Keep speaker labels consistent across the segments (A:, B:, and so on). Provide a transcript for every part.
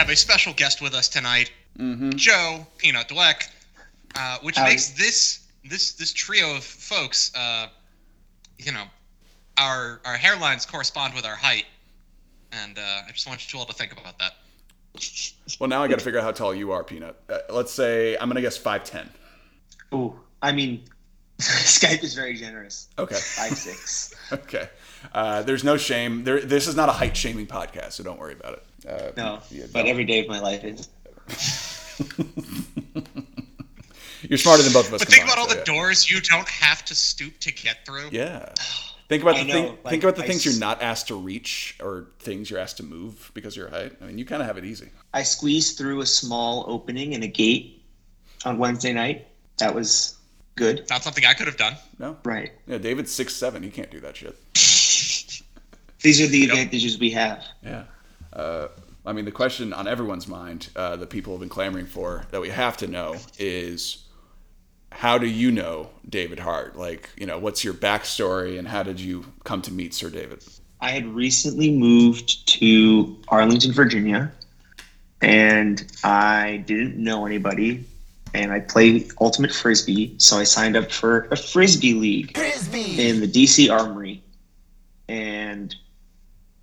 A: have a special guest with us tonight,
B: Mm-hmm.
A: Joe Peanut Dweck, uh, which
C: Howdy.
A: makes this this this trio of folks, uh, you know, our our hairlines correspond with our height, and uh, I just want you all to think about that.
B: Well, now I got to figure out how tall you are, Peanut. Uh, let's say I'm gonna guess five ten.
C: Ooh, I mean, Skype is very generous.
B: Okay.
C: Five six.
B: Okay. Uh, there's no shame. There. This is not a height shaming podcast, so don't worry about it. Uh,
C: No,
B: yeah,
C: but
B: don't-
C: every day of my life is.
B: You're smarter than both of us.
A: But think about all
B: so
A: the
B: yeah.
A: doors you don't have to stoop to get through.
B: Yeah. Think about
C: I
B: the
C: know,
B: thing.
C: like,
B: think about the
C: I
B: things
C: s-
B: you're not asked to reach or things you're asked to move because of your height. I mean, you kind of have it easy.
C: I squeezed through a small opening in a gate on Wednesday night. That was good.
A: Not something I could have done.
B: No.
C: Right.
B: Yeah. David's six seven. He can't do that shit.
C: These are the
A: Yep.
C: advantages we have.
B: Yeah. Uh, I mean, the question on everyone's mind uh, that people have been clamoring for that we have to know is how do you know David Hart? Like, you know, what's your backstory and how did you come to meet Sir David?
C: I had recently moved to Arlington, Virginia, and I didn't know anybody. And I play Ultimate Frisbee, so I signed up for a Frisbee League in the DC Armory.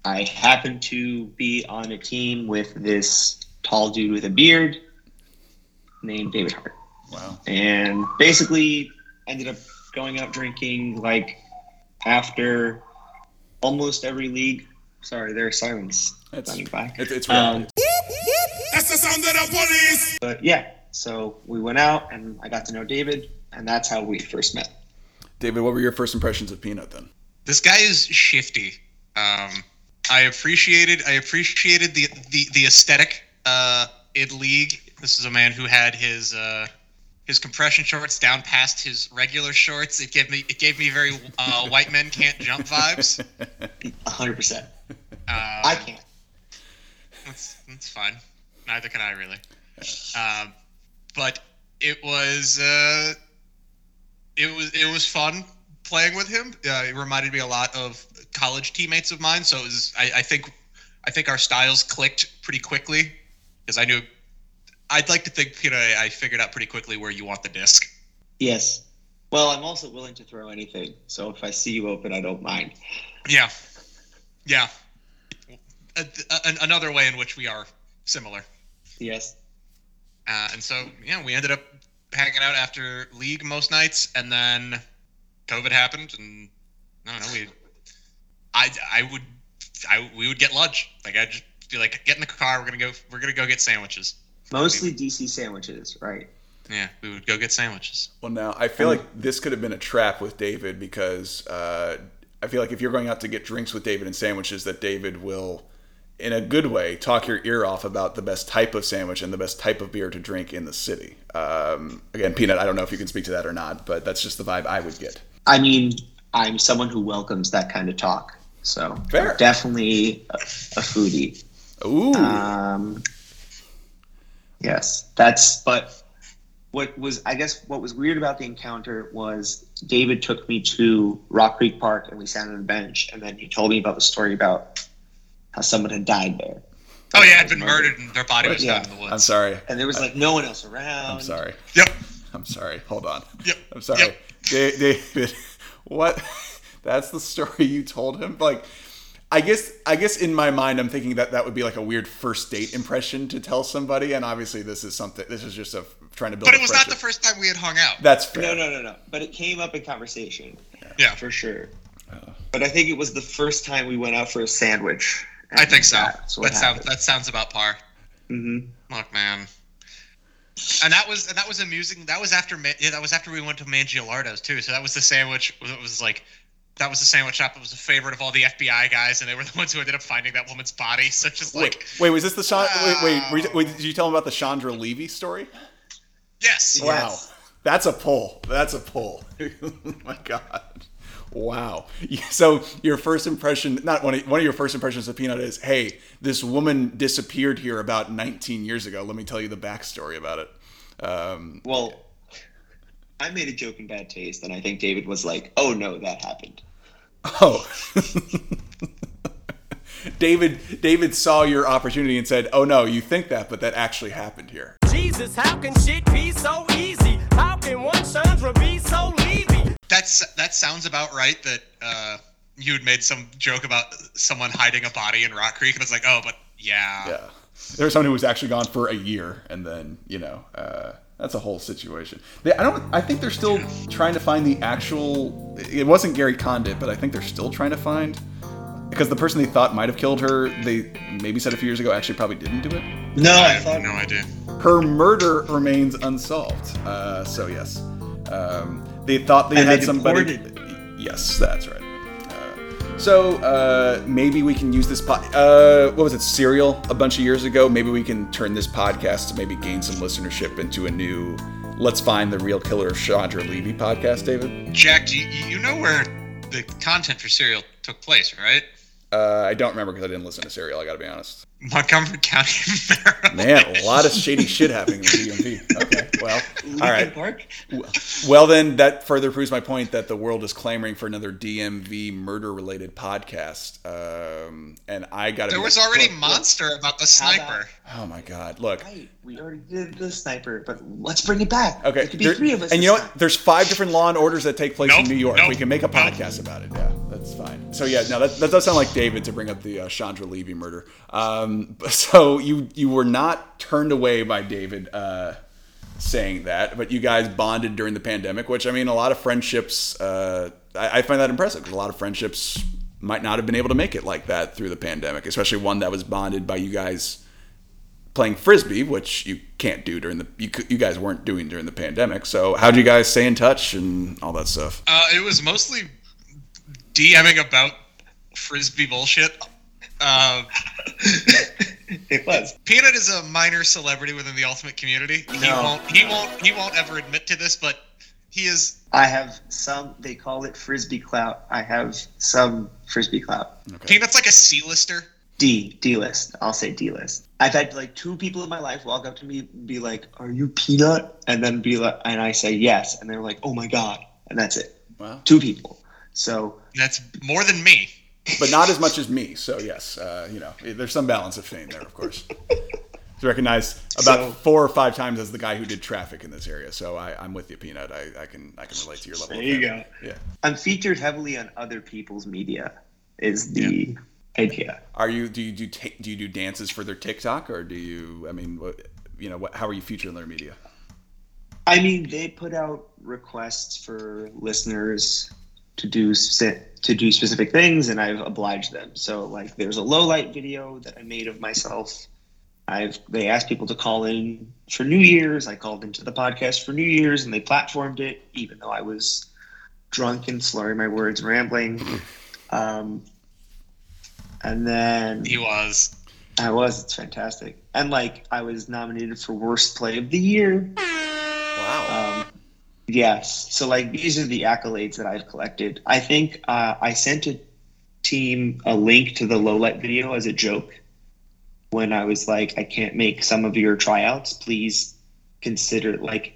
C: And I happened to be on a team with this tall dude with a beard named David Hart.
B: Wow.
C: And basically ended up going out drinking like after almost every league. Sorry, there's silence
B: It's,
C: running by.
B: it, it's reality.
C: Um,
D: That's the sound of the police.
C: but yeah, so we went out and I got to know David, and that's how we first met.
B: David, what were your first impressions of Peanut then?
A: This guy is shifty. Um, I appreciated I appreciated the the, the aesthetic uh, in league. This is a man who had his uh, his compression shorts down past his regular shorts. It gave me it gave me very uh, white men can't jump vibes.
C: hundred percent.
A: Um,
C: I can't.
A: That's, that's fine. Neither can I really. Um, but it was uh, it was it was fun playing with him. Uh, it reminded me a lot of college teammates of mine. So it was I, I think I think our styles clicked pretty quickly because I knew I'd like to think you know I I figured out pretty quickly where you want the disc.
C: Yes. Well, I'm also willing to throw anything. So if I see you open, I don't mind.
A: Yeah, yeah. A, a, another way in which we are similar.
C: Yes.
A: Uh, and so, yeah, we ended up hanging out after league most nights, and then COVID happened, and I don't know. We, I, I would, I we would get lunch. Like I'd just be like, get in the car. We're gonna go. We're gonna go get sandwiches.
C: Mostly DC sandwiches, right?
A: Yeah, we would go get sandwiches.
B: Well, now I feel like this could have been a trap with David because uh, I feel like if you're going out to get drinks with David and sandwiches, that David will, in a good way, talk your ear off about the best type of sandwich and the best type of beer to drink in the city. Um, again, Peanut, I don't know if you can speak to that or not, but that's just the vibe I would get.
C: I mean, I'm someone who welcomes that kind of talk. So
B: Fair.
C: definitely a, a foodie.
B: Ooh,
C: Um, yes, that's. But what was I guess what was weird about the encounter was David took me to Rock Creek Park and we sat on a bench, and then he told me about the story about how someone had died there.
A: Oh yeah, had been murdered, and their body was
C: Yeah.
A: found in the woods.
B: I'm sorry.
C: and there was like no one else around.
B: I'm sorry.
A: Yep.
B: I'm sorry. Hold on.
A: Yep.
B: I'm sorry.
A: Yep.
B: David, what? That's the story you told him? Like, I guess, I guess in my mind, I'm thinking that that would be like a weird first date impression to tell somebody, and obviously this is something. This is just a trying to build.
A: But
B: a
A: it was not the first time we had hung out.
B: That's fair.
C: No, no, no, no. But it came up in conversation
A: Yeah,
C: for sure.
B: Oh.
C: But I think it was the first time we went out for a sandwich.
A: I think so.
C: That's
A: That
C: what
A: sounds that sounds about par.
C: hmm
A: Look, man. And that was and that was amusing. That was after yeah, that was after we went to Mangialardo's too. So that was the sandwich. It was like that was the sandwich shop that was a favorite of all the FBI guys, and they were the ones who ended up finding that woman's body. So just like
B: Wait, wait, was this the Chan- wait, wait, were you- wait, did you tell him about the Chandra Levy story?
A: yes,
B: Wow,
C: Yes.
B: that's a pull. That's a pull. oh my god. Wow. So your first impression, not one of, one of your first impressions of Peanut is, hey, this woman disappeared here about 19 years ago. Let me tell you the backstory about it. Um,
C: Well, I made a joke in bad taste, and I think David was like, "Oh no, that happened."
B: Oh. David David saw your opportunity and said, "Oh no, you think that, but that actually happened here."
E: Jesus, how can shit be so easy? How can one Chandra be so leavy?
A: That's that sounds about right. That uh, you had made some joke about someone hiding a body in Rock Creek, and it's like, oh, but yeah,
B: Yeah, there was someone who was actually gone for a year, and then you know uh, that's a whole situation. They, I don't. I think they're still trying to find the actual. It wasn't Gary Condit, but I think they're still trying to find because the person they thought might have killed her, they maybe said a few years ago, actually probably didn't do it.
C: No,
A: I
C: I
A: have
C: thought
A: no idea.
B: Her murder remains unsolved. Uh, so yes, um, they thought they
C: And they
B: had somebody. Yes, that's right. So uh, maybe we can use this pod. Uh, what was it? Serial a bunch of years ago. Maybe we can turn this podcast to maybe gain some listenership into a new. Let's find the real killer of Chandra Levy podcast, David.
A: Jack, do you, you know where the content for Serial took place, right?
B: Uh, I don't remember because I didn't listen to Serial. I got to be honest.
A: Montgomery County, Maryland.
B: Man, a lot of shady shit happening in the DMV. Okay, well, all right.
C: Park.
B: Well, then that further proves my point that the world is clamoring for another DMV murder-related podcast. Um, and I got to.
A: There was already Monster about the
C: How about-
A: sniper.
B: Oh my God! Look.
C: Right, we already did the sniper, but let's bring it back.
B: Okay.
C: there could be
B: there-
C: three of us.
B: and you know what? There's five different law and orders that take place in New York.
A: nope,
B: we can make a
A: nope.
B: podcast about it. Yeah, that's fine. So yeah, no, that, that does sound like David to bring up the uh, Chandra Levy murder. Um, so you you were not turned away by David uh, saying that, but you guys bonded during the pandemic, which I mean, a lot of friendships. Uh, I, I find that impressive because a lot of friendships might not have been able to make it like that through the pandemic, especially one that was bonded by you guys playing frisbee, which you can't do during the you, you guys weren't doing during the pandemic. So how do you guys stay in touch and all that stuff?
A: Uh, it was mostly DMing about frisbee bullshit. Uh,
C: it was.
A: Peanut is a minor celebrity within the Ultimate community. He
C: No.
A: won't. He won't. He won't ever admit to this, but he is.
C: I have some. They call it frisbee clout. I have some frisbee clout.
A: Peanut's like a C-lister.
C: D D list. I'll say D list. I've had like two people in my life walk up to me and be like, "Are you Peanut?" And then be like, and I say yes, and they're like, "Oh my god!" And that's it.
B: Wow.
C: Two people. So
A: That's more than me.
B: But not as much as me. So yes, uh, you know, there's some balance of fame there, of course. It's recognized about
C: So-
B: four or five times as the guy who did traffic in this area. So I, I'm with you, Peanut. I, I can I can relate to your level.
C: There
B: of
C: you go.
B: Yeah.
C: I'm featured heavily on other people's media. Is the idea.
B: Are you do you do ta- do you do dances for their TikTok or do you? I mean, what, you know, what, how are you featured in their media?
C: I mean, they put out requests for listeners to do spe- to do specific things, and I've obliged them. So, like, there's a low light video that I made of myself. I've they asked people to call in for New Year's. I called into the podcast for New Year's, and they platformed it, even though I was drunk and slurring my words, rambling. Um, and then
A: He was.
C: I was. It's fantastic. And like, I was nominated for worst play of the year.
B: Wow.
C: Um, yes. So like these are the accolades that I've collected. I think uh, I sent a team a link to the low light video as a joke when I was like, I can't make some of your tryouts. Please consider like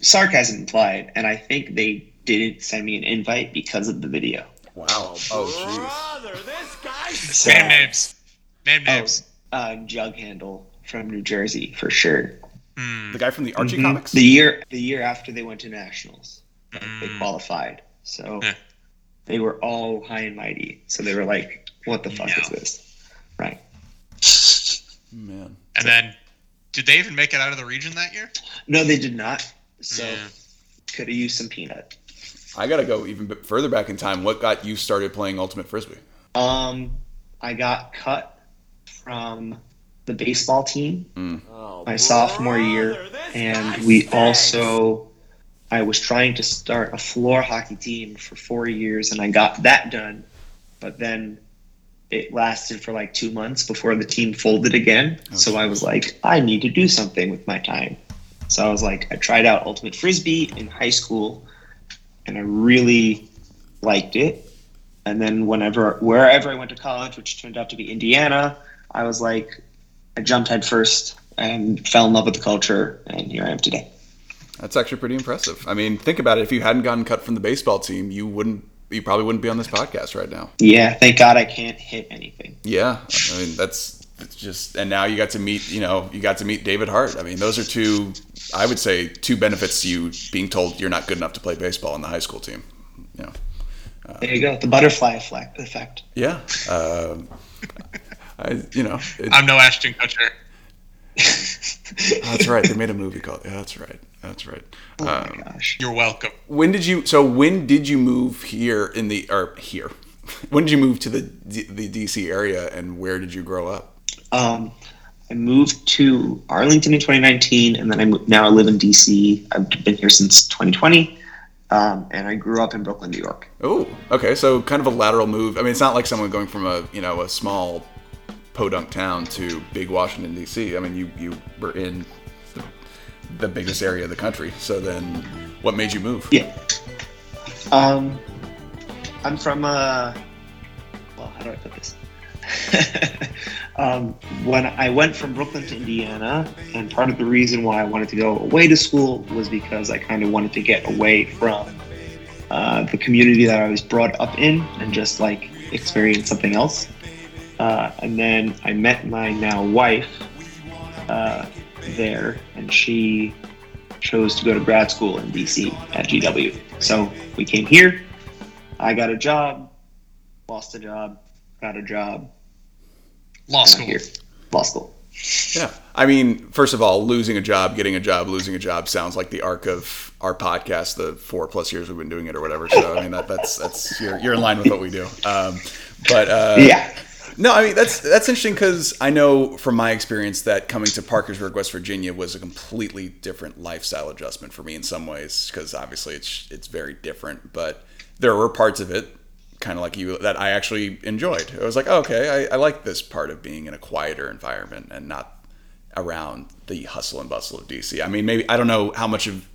C: sarcasm implied, and I think they didn't send me an invite because of the video.
B: wow. Oh,
E: Brother, this guy's
C: So,
A: Name names. Name
C: oh,
A: names.
C: uh, Jug Handle from New Jersey for sure.
A: Hmm.
B: The guy from the Archie
C: Mhm.
B: comics.
C: The year the year after they went to nationals, like, they
A: Mm.
C: qualified. So
A: Yeah.
C: they were all high and mighty. So they were like, "What the fuck
A: Yeah.
C: is this?" Right?
B: Man.
A: And then, did they even make it out of the region that year?
C: No, they did not. So
A: Yeah.
C: could have used some peanut.
B: I gotta go even bit further back in time. What got you started playing Ultimate Frisbee?
C: Um, I got cut from the baseball team mm.
E: Oh,
C: my sophomore year,
E: brother, this
C: and we
E: stinks.
C: also. I was trying to start a floor hockey team for four years, and I got that done. But then it lasted for like two months before the team folded again. Oh, so I was like, I need to do something with my time. So I was like, I tried out Ultimate Frisbee in high school, and I really liked it. And then whenever, wherever I went to college, which turned out to be Indiana, I was like, I jumped head first and fell in love with the culture, and here I am today.
B: That's actually pretty impressive. I mean, think about it. If you hadn't gotten cut from the baseball team, you wouldn't you probably wouldn't be on this podcast right now.
C: Yeah, thank God I can't hit anything.
B: Yeah, I mean that's it's just and now you got to meet you know you got to meet David Hart. I mean those are two I would say two benefits to you being told you're not good enough to play baseball on the high school team. You know,
C: There you go, the butterfly effect. effect.
B: yeah. Um, I you know it,
A: I'm no Ashton Kutcher.
B: that's right. They made a movie called yeah, that's right. That's right.
C: Oh my
B: Um,
C: gosh.
A: You're welcome.
B: when did you so when did you move here in the or here? When did you move to the the DC area and where did you grow up?
C: Um, I moved to Arlington in 2019, and then I mo- now I live in DC. I've been here since 2020, um, and I grew up in Brooklyn, New York.
B: Oh, okay. So kind of a lateral move. I mean, it's not like someone going from a you know a small podunk town to big Washington D.C. I mean, you you were in the, the biggest area of the country. So then, what made you move?
C: Yeah. Um, I'm from uh, well, how do I put this? um, when I went from Brooklyn to Indiana, and part of the reason why I wanted to go away to school was because I kind of wanted to get away from uh, the community that I was brought up in and just like experience something else. Uh, and then I met my now wife uh, there, and she chose to go to grad school in DC at GW. So we came here. I got a job, lost a job, got a job,
A: Law
C: and I'm
A: school.
C: here. Law school.
B: Yeah. I mean, first of all, losing a job, getting a job, losing a job sounds like the arc of our podcast, the four plus years we've been doing it or whatever. So I mean, that, that's that's you're, you're in line with what we do. Um, but uh,
C: yeah.
B: No, I mean that's that's interesting because I know from my experience that coming to Parkersburg, West Virginia, was a completely different lifestyle adjustment for me in some ways because obviously it's it's very different. But there were parts of it, kind of like you, that I actually enjoyed. I was like, oh, okay, I, I like this part of being in a quieter environment and not around the hustle and bustle of DC. I mean, maybe I don't know how much of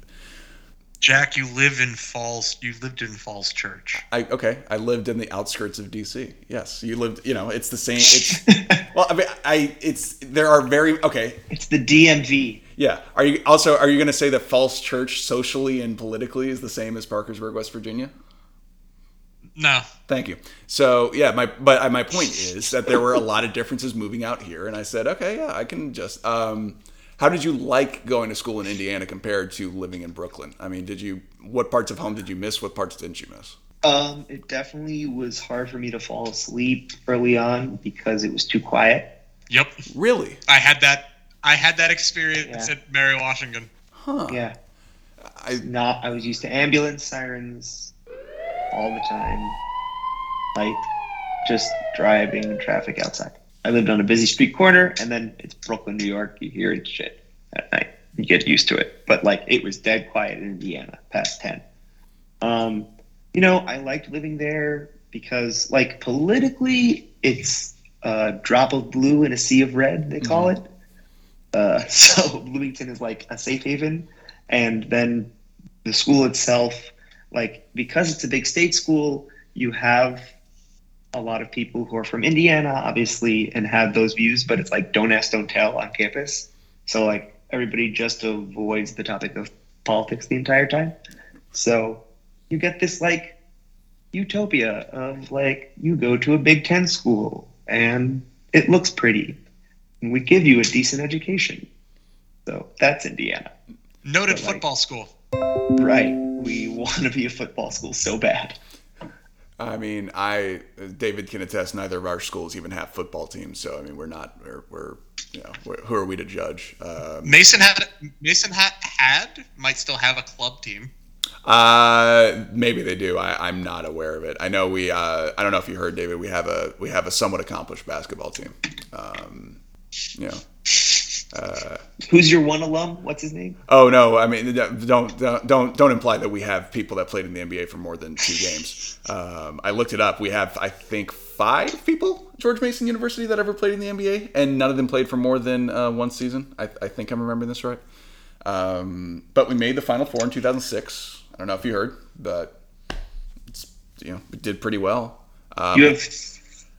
A: Jack, you live in Falls. You lived in Falls Church.
B: I okay. I lived in the outskirts of DC. Yes, you lived. You know, it's the same. It's well, I mean, I it's there are very okay.
C: It's the DMV.
B: Yeah. Are you also are you going to say that Falls Church socially and politically is the same as Parkersburg, West Virginia?
A: No,
B: Thank you. So yeah, my but my point is that there were a lot of differences moving out here, and I said, okay, yeah, I can just. Um, how did you like going to school in Indiana compared to living in Brooklyn? I mean, did you what parts of home did you miss? What parts didn't you miss?
C: Um, it definitely was hard for me to fall asleep early on because it was too quiet.
A: Yep,
B: Really?
A: I had that. I had that experience
C: Yeah.
A: at Mary Washington.
B: Huh?
C: Yeah.
B: I
C: Not. I was used to ambulance sirens all the time, like just driving traffic outside. I lived on a busy street corner, and then it's Brooklyn, New York. You hear it shit at night. You get used to it. But like it was dead quiet in Indiana past ten. Um, you know, I liked living there because like politically, it's a drop of blue in a sea of red. They call it. Uh, so Bloomington is like a safe haven, and then the school itself, like because it's a big state school, you have a lot of people who are from Indiana, obviously, and have those views, but it's like don't ask, don't tell on campus. So like everybody just avoids the topic of politics the entire time. So you get this like utopia of like you go to a Big Ten school and it looks pretty. And we give you a decent education. So that's Indiana.
A: Noted
C: But, like-
A: football school.
C: Right. We want to be a football school so bad.
B: I mean, I David can attest. Neither of our schools even have football teams, so I mean, we're not. We're, we're you know, we're, who are we to judge? Um,
A: Mason had Mason had had might still have a club team.
B: uh, maybe they do. I, I'm not aware of it. I know we. Uh, I don't know if you heard, David. We have a we have a somewhat accomplished basketball team. Um, you know. Uh,
C: Who's your one alum? What's his name?
B: oh no! I mean, don't don't don't don't imply that we have people that played in the NBA for more than two games. Um, I looked it up. We have, I think, five people George Mason University that ever played in the NBA, and none of them played for more than uh, one season. I, I think I'm remembering this right. Um, but we made the Final Four in 2006. I don't know if you heard, but it's, you know we did pretty well. Um,
C: You have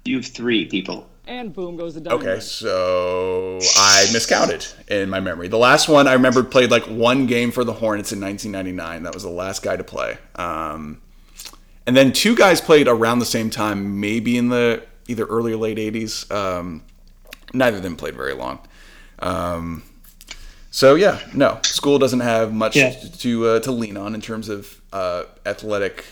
C: you have three people.
F: And boom goes the dynamite.
B: Okay, so I miscounted in my memory. The last one I remember played like one game for the Hornets in 1999. That was the last guy to play. Um, and then two guys played around the same time, maybe in the either early or late '80s. Um, neither of them played very long. Um, so yeah, no, school doesn't have much
C: Yeah.
B: to uh, to lean on in terms of uh, athletic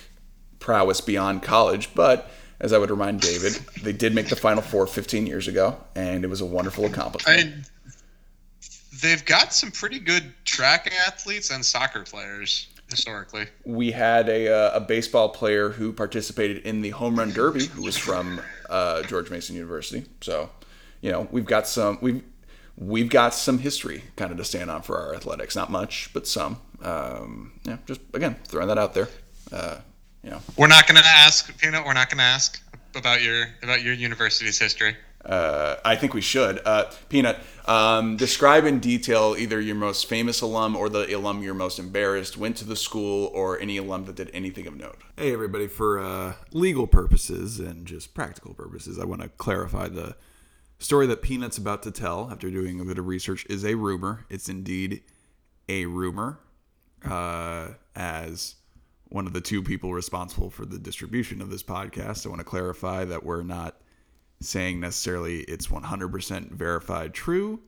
B: prowess beyond college. But as I would remind David, they did make the Final Four 15 years ago, and it was a wonderful accomplishment.
A: I they've got some pretty good track athletes and soccer players historically.
B: we had a, uh, a baseball player who participated in the home run derby who was from uh, George Mason University. So, you know, we've got some we've we've got some history kind of to stand on for our athletics. Not much, but some. Um, yeah, just again throwing that out there. Uh, you know,
A: We're not going to ask Peanut. We're not going to ask about your about your university's history.
B: uh, I think we should. Uh, Peanut, um, describe in detail either your most famous alum or the alum you're most embarrassed, went to the school, or any alum that did anything of note.
F: Hey, everybody, for uh, legal purposes and just practical purposes, I want to clarify the story that Peanut's about to tell after doing a bit of research is a rumor. It's indeed a rumor, uh, as one of the two people responsible for the distribution of this podcast. I want to clarify that we're not saying necessarily it's 100% verified true.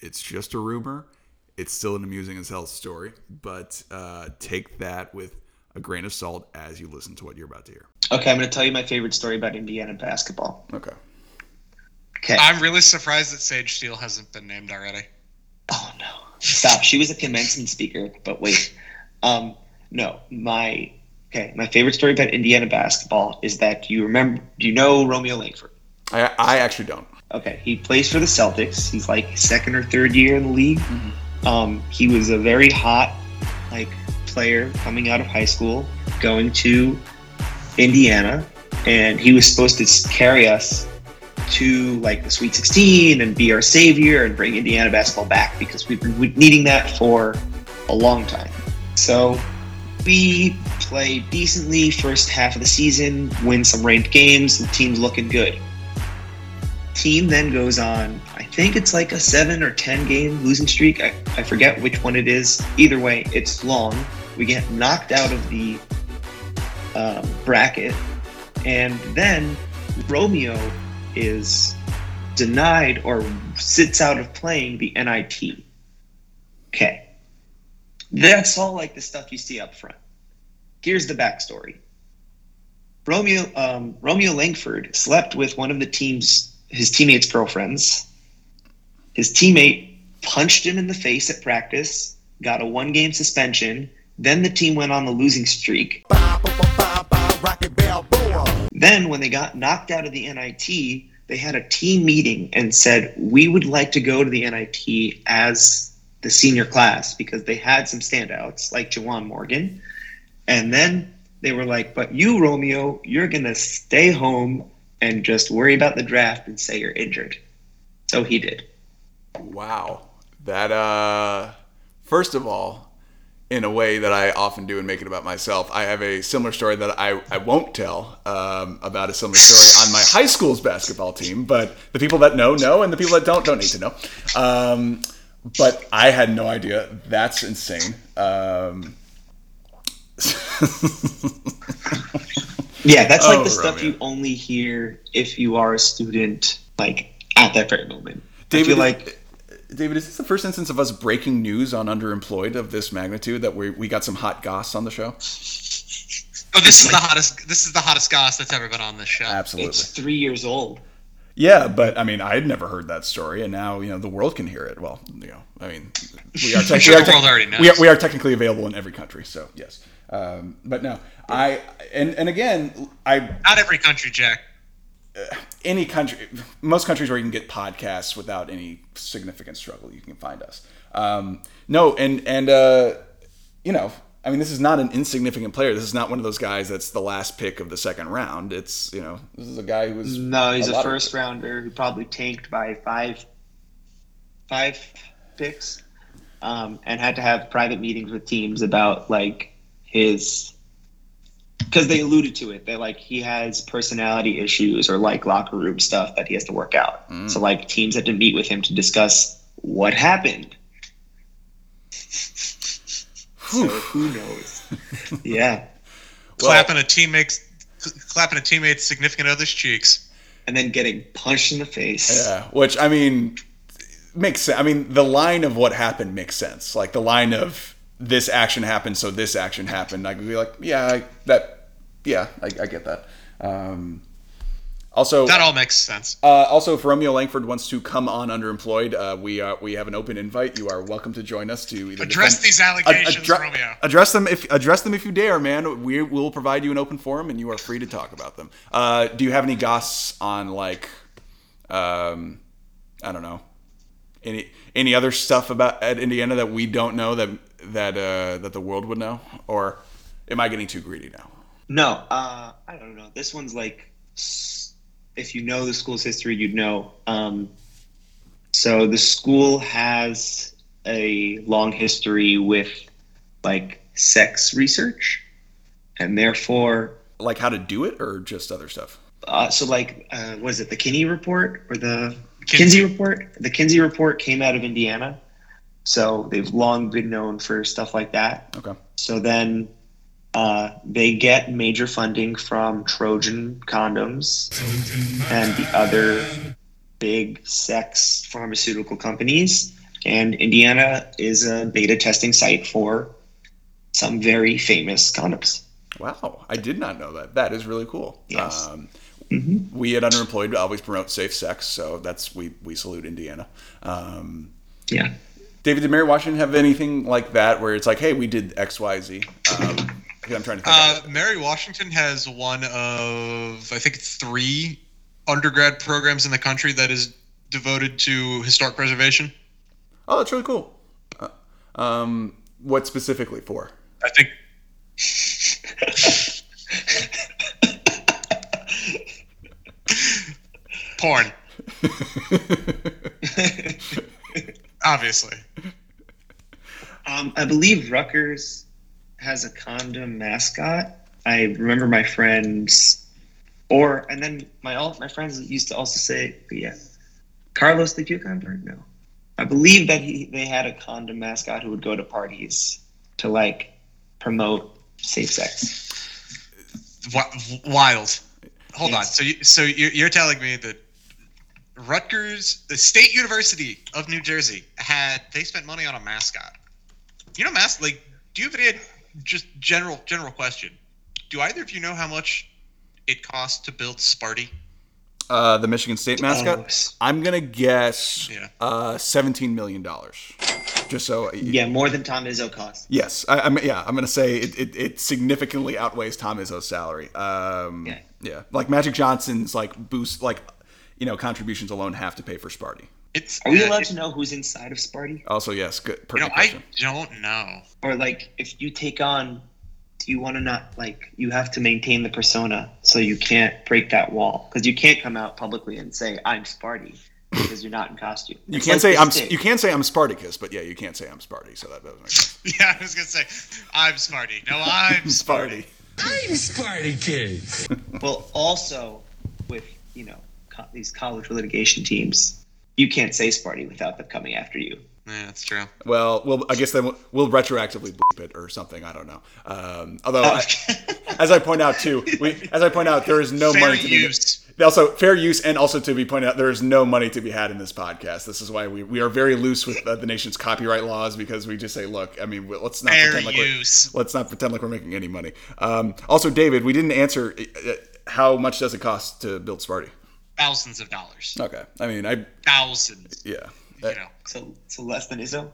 F: It's just a rumor. It's still an amusing as hell story, but uh, take that with a grain of salt as you listen to what you're about to hear.
C: Okay, I'm going to tell you my favorite story about Indiana basketball.
B: Okay.
C: Okay.
A: I'm really surprised that Sage Steele hasn't been named already.
C: Oh no! Stop. She was a commencement speaker, but wait. Um, no, my okay. My favorite story about Indiana basketball is that you remember. Do you know Romeo Langford?
B: I, I actually don't.
C: Okay, he plays for the Celtics. He's like second or third year in the league. Um, he was a very hot like player coming out of high school, going to Indiana, and he was supposed to carry us to like the Sweet 16 and be our savior and bring Indiana basketball back because we've been needing that for a long time. So we play decently first half of the season, win some ranked games, the team's looking good. Team then goes on i think it's like a seven or ten game losing streak. I, I forget which one it is. Either way it's long. We get knocked out of the um, bracket. And then romeo is denied or sits out of playing the NIT okay that's all like the stuff you see up front here's the backstory romeo um, romeo langford slept with one of the team's his teammate's girlfriends. His teammate punched him in the face at practice, got a one game suspension. Then the team went on a losing streak. Then, when they got knocked out of the NIT, they had a team meeting and said, We would like to go to the NIT as the senior class because they had some standouts like Juwan Morgan. And then they were like, But you, Romeo, you're going to stay home and just worry about the draft and say you're injured. So he did.
B: Wow. That, uh, first of all, in a way that I often do and make it about myself, I have a similar story that I, I won't tell um, about a similar story on my high school's basketball team, but the people that know, know, and the people that don't, don't need to know. Um, but I had no idea. That's insane. Um,
C: Yeah, that's like
B: Oh,
C: the stuff
B: Romeo.
C: you only hear if you are a student, like at that very moment.
B: David,
C: I feel like
B: David, is this the first instance of us breaking news on underemployed of this magnitude that we, we got some hot goss on the show?
A: Oh, this is the hottest. This is the hottest goss that's ever been on this show.
B: Absolutely.
C: it's three years old.
B: Yeah, but I mean, I had never heard that story, and now you know the world can hear it. Well, you know, I mean, we are, tech-
A: sure
B: we, are
A: the world already knows.
B: we, are, we are technically available in every country, so yes. Um, but no, I and and again, I
A: Not every country, Jack.
B: any country, most countries where you can get podcasts without any significant struggle, you can find us. Um, no, and and uh, you know, I mean, this is not an insignificant player. This is not one of those guys that's the last pick of the second round. It's you know, this is a guy who was
C: No, he's a,
B: lottery
C: first rounder who probably tanked by five five picks. Um, and had to have private meetings with teams about like his because they alluded to it. They're like he has personality issues or like locker room stuff that he has to work out.
B: Mm.
C: So like teams had to meet with him to discuss what happened. So who knows? yeah.
A: clapping a teammate's clapping a teammate's significant other's cheeks.
C: and then getting punched in the face.
B: Yeah, which I mean makes sense. I mean, the line of what happened makes sense. Like the line of this action happened, so this action happened. I could be like, yeah, I, that, yeah, I, I get that. Um, also,
A: That all makes sense.
B: uh, also, if Romeo Langford wants to come on underemployed, uh, we uh, we have an open invite. You are welcome to join us to either
A: Address
B: defend-
A: these allegations,
B: addre-
A: Romeo.
B: Address them if address them if you dare, man. We will provide you an open forum, and you are free to talk about them. Uh, do you have any goss on like, um, I don't know, any any other stuff about at Indiana that we don't know that that uh, that the world would know, or am I getting too greedy now?
C: No, uh, I don't know. This one's like, s- if you know the school's history, you'd know. Um, so the school has a long history with like sex research, and therefore,
B: Like how to do it, or just other stuff?
C: uh, so like, uh, was it the Kinney report or the
A: Kinsey.
C: Kinsey report? The Kinsey report came out of Indiana, so they've long been known for stuff like that.
B: Okay.
C: So then uh, they get major funding from Trojan condoms and the other big sex pharmaceutical companies. And Indiana is a beta testing site for some very famous condoms.
B: Wow, I did not know that. That is really cool.
C: Yes.
B: Um,
C: Mhm.
B: We at Underemployed always promote safe sex, so that's we we salute Indiana. Um,
C: Yeah.
B: David, did Mary Washington have anything like that where it's like, hey, we did X, Y, Z? Um, I'm trying to think.
A: Uh. Mary Washington has one of I think three undergrad programs in the country that is devoted to historic preservation.
B: Oh, that's really cool. Uh, um, what specifically for?
A: I think porn, obviously.
C: Um, I believe Rutgers has a condom mascot. I remember my friends, or and then my all my friends used to also say, yeah, Carlos the cucumber. No, I believe that he they had a condom mascot who would go to parties to like promote safe sex.
A: Wild. Hold on. So, you, so you're, you're telling me that Rutgers, the State University of New Jersey, had they spent money on a mascot? You know, mas like, do you have any just general general question? Do either of you know how much it costs to build Sparty?
B: Uh, the Michigan State mascot.
C: Oh, s-
B: I'm gonna guess
A: Yeah.
B: uh, 17 million dollars. Just so
C: yeah, more than Tom Izzo cost.
B: Yes, I, I'm. Yeah, I'm gonna say it, it, it significantly outweighs Tom Izzo's salary. Um,
C: Yeah.
B: yeah, like Magic Johnson's like boost, like you know, contributions alone have to pay for Sparty.
A: It's
C: Are we
A: uh,
C: allowed
A: it-
C: to know who's inside of Sparty?
B: Also, yes, good.
A: You know,
B: Pertinent
A: I don't know.
C: or like if you take on do you want to not like you have to maintain the persona so you can't break that wall because you can't come out publicly and say i'm sparty because you're not in costume
B: You
C: It's
B: can't
C: like
B: say I'm.
C: Sting.
B: You can't say I'm Spartacus, but yeah, you can't say I'm Sparty. So that doesn't make sense.
A: Yeah, I was gonna say, I'm Sparty. No, I'm Sparty.
B: Sparty.
D: I'm Sparty Kids.
C: well also with you know co- these college litigation teams you can't say sparty without them coming after you
A: Yeah, that's true.
B: Well, well, I guess then we'll, we'll retroactively bleep it or something. I don't know. Um, although, I, as I point out too, we, as I point out, there is no
A: Fair
B: money to
A: use.
B: be also fair use, and also to be pointed out, there is no money to be had in this podcast. This is why we, we are very loose with uh, the nation's copyright laws because we just say, look, I mean, let's not
A: Fair
B: pretend like
A: use.
B: we're let's not pretend like we're making any money. Um, also, David, we didn't answer uh, how much does it cost to build Sparty?
A: Thousands of dollars.
B: Okay, I mean, I
A: Thousands.
B: yeah,
A: You know,
C: so so less than izzo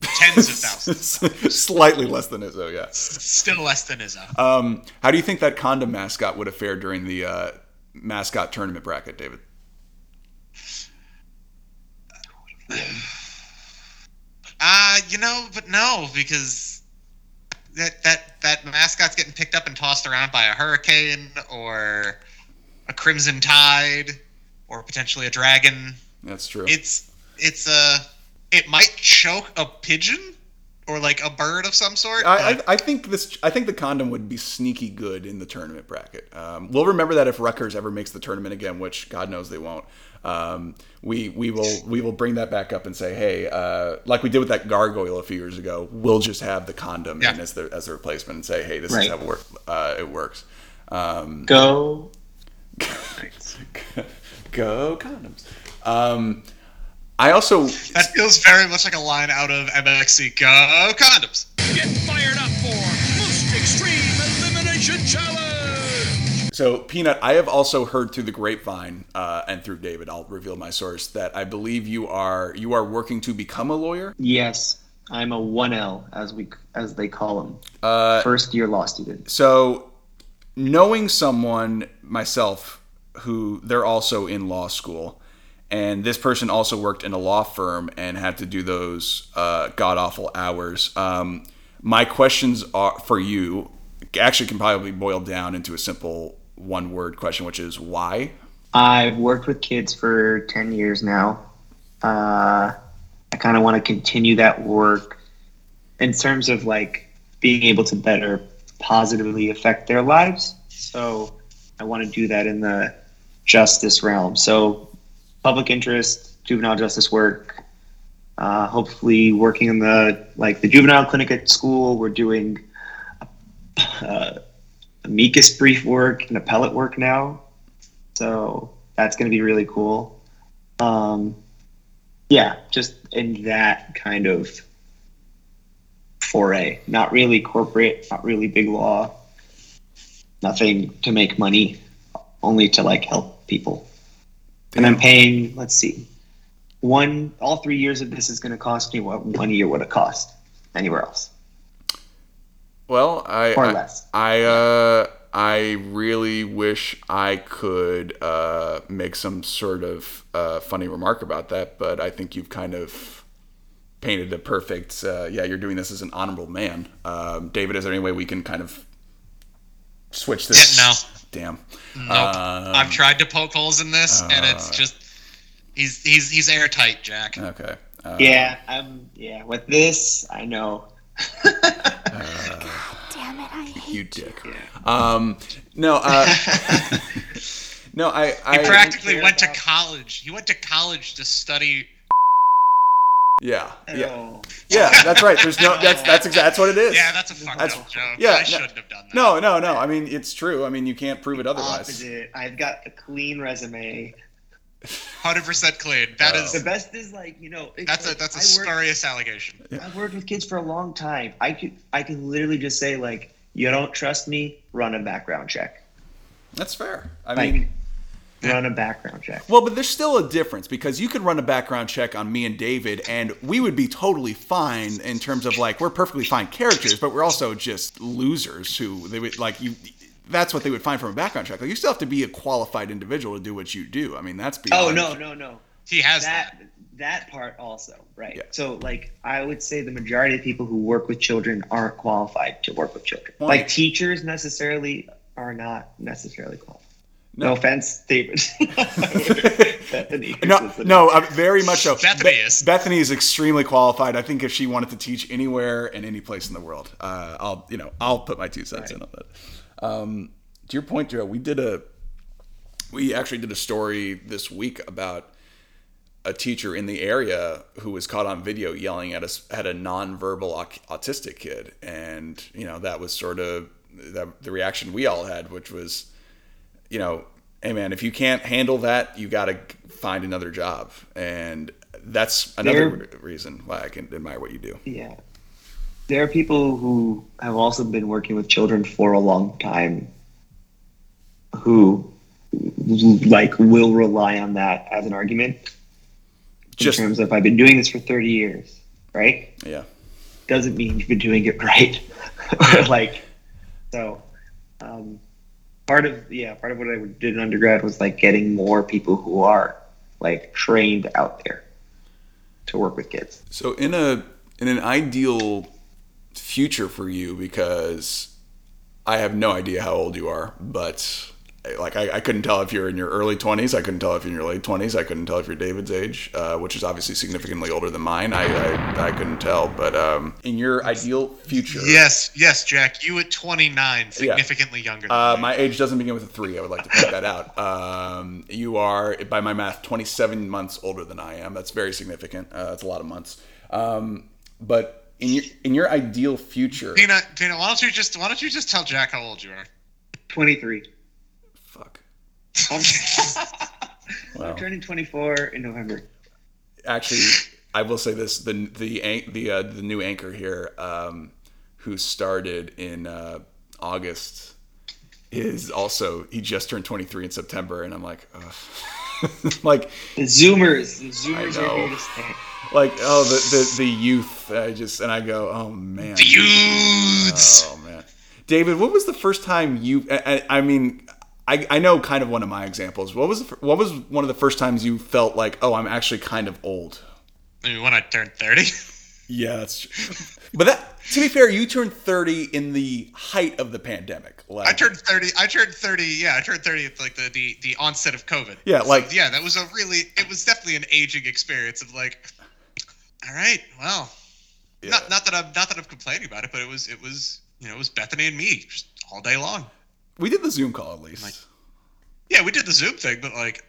A: tens of thousands.
B: slightly less than Izzo, yeah.
A: Still less than Izzo.
B: Um, how do you think that condom mascot would have fared during the uh, mascot tournament bracket, David?
A: Uh, you know, but no, because that that that mascot's getting picked up and tossed around by a hurricane or a crimson tide or potentially a dragon.
B: That's true.
A: It's it's a it might choke a pigeon, or like a bird of some sort.
B: I, I, I think this. I think the condom would be sneaky good in the tournament bracket. Um, we'll remember that if Rutgers ever makes the tournament again, which God knows they won't. Um, we we will we will bring that back up and say, hey, uh, like we did with that gargoyle a few years ago, we'll just have the condom
A: Yeah.
B: in as the as the replacement and say, hey, this is how it, work, uh, it works. Um,
C: Go.
B: Go condoms. Um, I also
A: that feels very much like a line out of MXC. Go condoms.
D: Get fired up for Most Extreme Elimination Challenge!
B: So, Peanut, I have also heard through the grapevine uh, and through David, I'll reveal my source, that I believe you are you are working to become a lawyer.
C: Yes, I'm a one L as we as they call them.
B: Uh,
C: First year law student.
B: so, knowing someone myself who they're also in law school, and this person also worked in a law firm and had to do those uh, god awful hours. Um, my questions are for you. Actually, can probably boil down into a simple one word question, which is why.
C: I've worked with kids for 10 years now. Uh, I kind of want to continue that work in terms of like being able to better positively affect their lives. So I want to do that in the justice realm. So public interest, juvenile justice work, uh, hopefully working in the like the juvenile clinic at school. We're doing uh, amicus brief work and appellate work now. So that's going to be really cool. Um, yeah, just in that kind of foray. Not really corporate, not really big law, nothing to make money, only to like help people. And I'm paying, let's see, one, all three years of this is going to cost me what one year would have cost anywhere else.
B: Well, I
C: Or
B: I-
C: less.
B: I uh, I really wish I could uh, make some sort of uh, funny remark about that, but I think you've kind of painted a perfect. Uh, yeah, you're doing this as an honorable man. Um, David, is there any way we can kind of switch this?
A: Yeah, no.
B: Damn.
A: Nope.
B: Um,
A: I've tried to poke holes in this, and it's just he's he's he's airtight, Jack.
B: Okay. Uh,
C: Yeah, I'm. Yeah, with this, I know.
G: Damn it, I hate
B: You dick. Um, no. Uh, no, I. I
A: He practically went to college. He went to college to study.
B: Yeah. Yeah.
C: Oh.
B: Yeah. That's right. There's no. That's that's exa- that's what it is.
A: Yeah, that's a fucked
B: That's-
A: up joke.
B: yeah,
A: I shouldn't have done that.
B: No, no, no. I mean, it's true. I mean, you can't prove it otherwise.
C: Opposite. I've got a clean resume.
A: hundred percent clean. That oh. is
C: The best is like you know. it's
A: that's a that's a
C: I work-
A: spurious allegation.
C: I've worked with kids for a long time. I could I can literally just say like, you don't trust me, run a background check.
B: That's fair. I
C: Like,
B: mean,
C: run a background check.
B: well, but there's still a difference because you could run a background check on me and David, and we would be totally fine in terms of like we're perfectly fine characters, but we're also just losers who they would like you. That's what they would find from a background check. Like you still have to be a qualified individual to do what you do. I mean, that's oh, beyond.
C: Oh no no no.
A: He has that.
C: That that part also right.
B: Yeah.
C: So like I would say the majority of people who work with children aren't qualified to work with children.
B: Well,
C: like teachers necessarily are not necessarily qualified. No,
B: No.
C: offense, David. Bethany.
B: No,
C: listening.
B: no, uh, very much so.
A: Bethany
B: Be-
A: is.
B: Bethany is extremely qualified. I think if she wanted to teach anywhere and any place in the world, uh, I'll you know I'll put my two cents in on that. Um, to your point, Joe, we did a we actually did a story this week about a teacher in the area who was caught on video yelling at us at a nonverbal au- autistic kid, and you know that was sort of the, the reaction we all had, which was, you know, hey man, if you can't handle that, you got to find another job, and that's another
C: There-
B: reason why I can admire what you do.
C: Yeah. There are people who have also been working with children for a long time who like will rely on that as an argument in terms of I've been doing this for 30 years, right?
B: yeah,
C: Doesn't mean you've been doing it right. like so um, part of yeah, part of what I did in undergrad was like getting more people who are like trained out there to work with kids.
B: So in a in an ideal future for you, because I have no idea how old you are, but like I, I couldn't tell if you're in your early 20s. I couldn't tell if you're in your late 20s. I couldn't tell if you're David's age, uh, which is obviously significantly older than mine. I I, I couldn't tell. But um, in your ideal future,
A: Yes, yes, Jack. You at 29, significantly younger than
B: Uh, my age doesn't begin with a three. I would like to point that out. Um, you are, by my math, 27 months older than I am. That's very significant. Uh, that's a lot of months. Um, but in your in your ideal future,
A: Dana, Dana, why don't you just why don't you just tell Jack how old you are?
C: 23.
B: Fuck.
C: I'm,
B: Wow.
C: I'm turning 24 in November.
B: Actually, I will say this: the the the uh, the new anchor here, um, who started in uh, August, is also he just turned 23 in September, and I'm like, ugh. like
C: The Zoomers. The Zoomers are here to stay.
B: like oh the the, the youth. I just and I go, oh man,
A: The youths.
B: Oh man, David, what was the first time you? I, I I mean, I, I know kind of one of my examples. What was the, what was one of the first times you felt like, oh, I'm actually kind of old?
A: I mean, when I turned 30.
B: Yeah, that's true. but that, to be fair, you turned 30 in the height of the pandemic. Like,
A: I turned 30. I turned 30. Yeah, I turned 30 at like the the, the onset of COVID.
B: Yeah,
A: So,
B: like-
A: yeah, that was a really. It was definitely an aging experience of like, all right, well,
B: Yeah.
A: not not that I'm not that I'm complaining about it, but it was it was you know it was Bethany and me just all day long.
B: We did the Zoom call at least.
A: Like- Yeah, we did the Zoom thing, but like,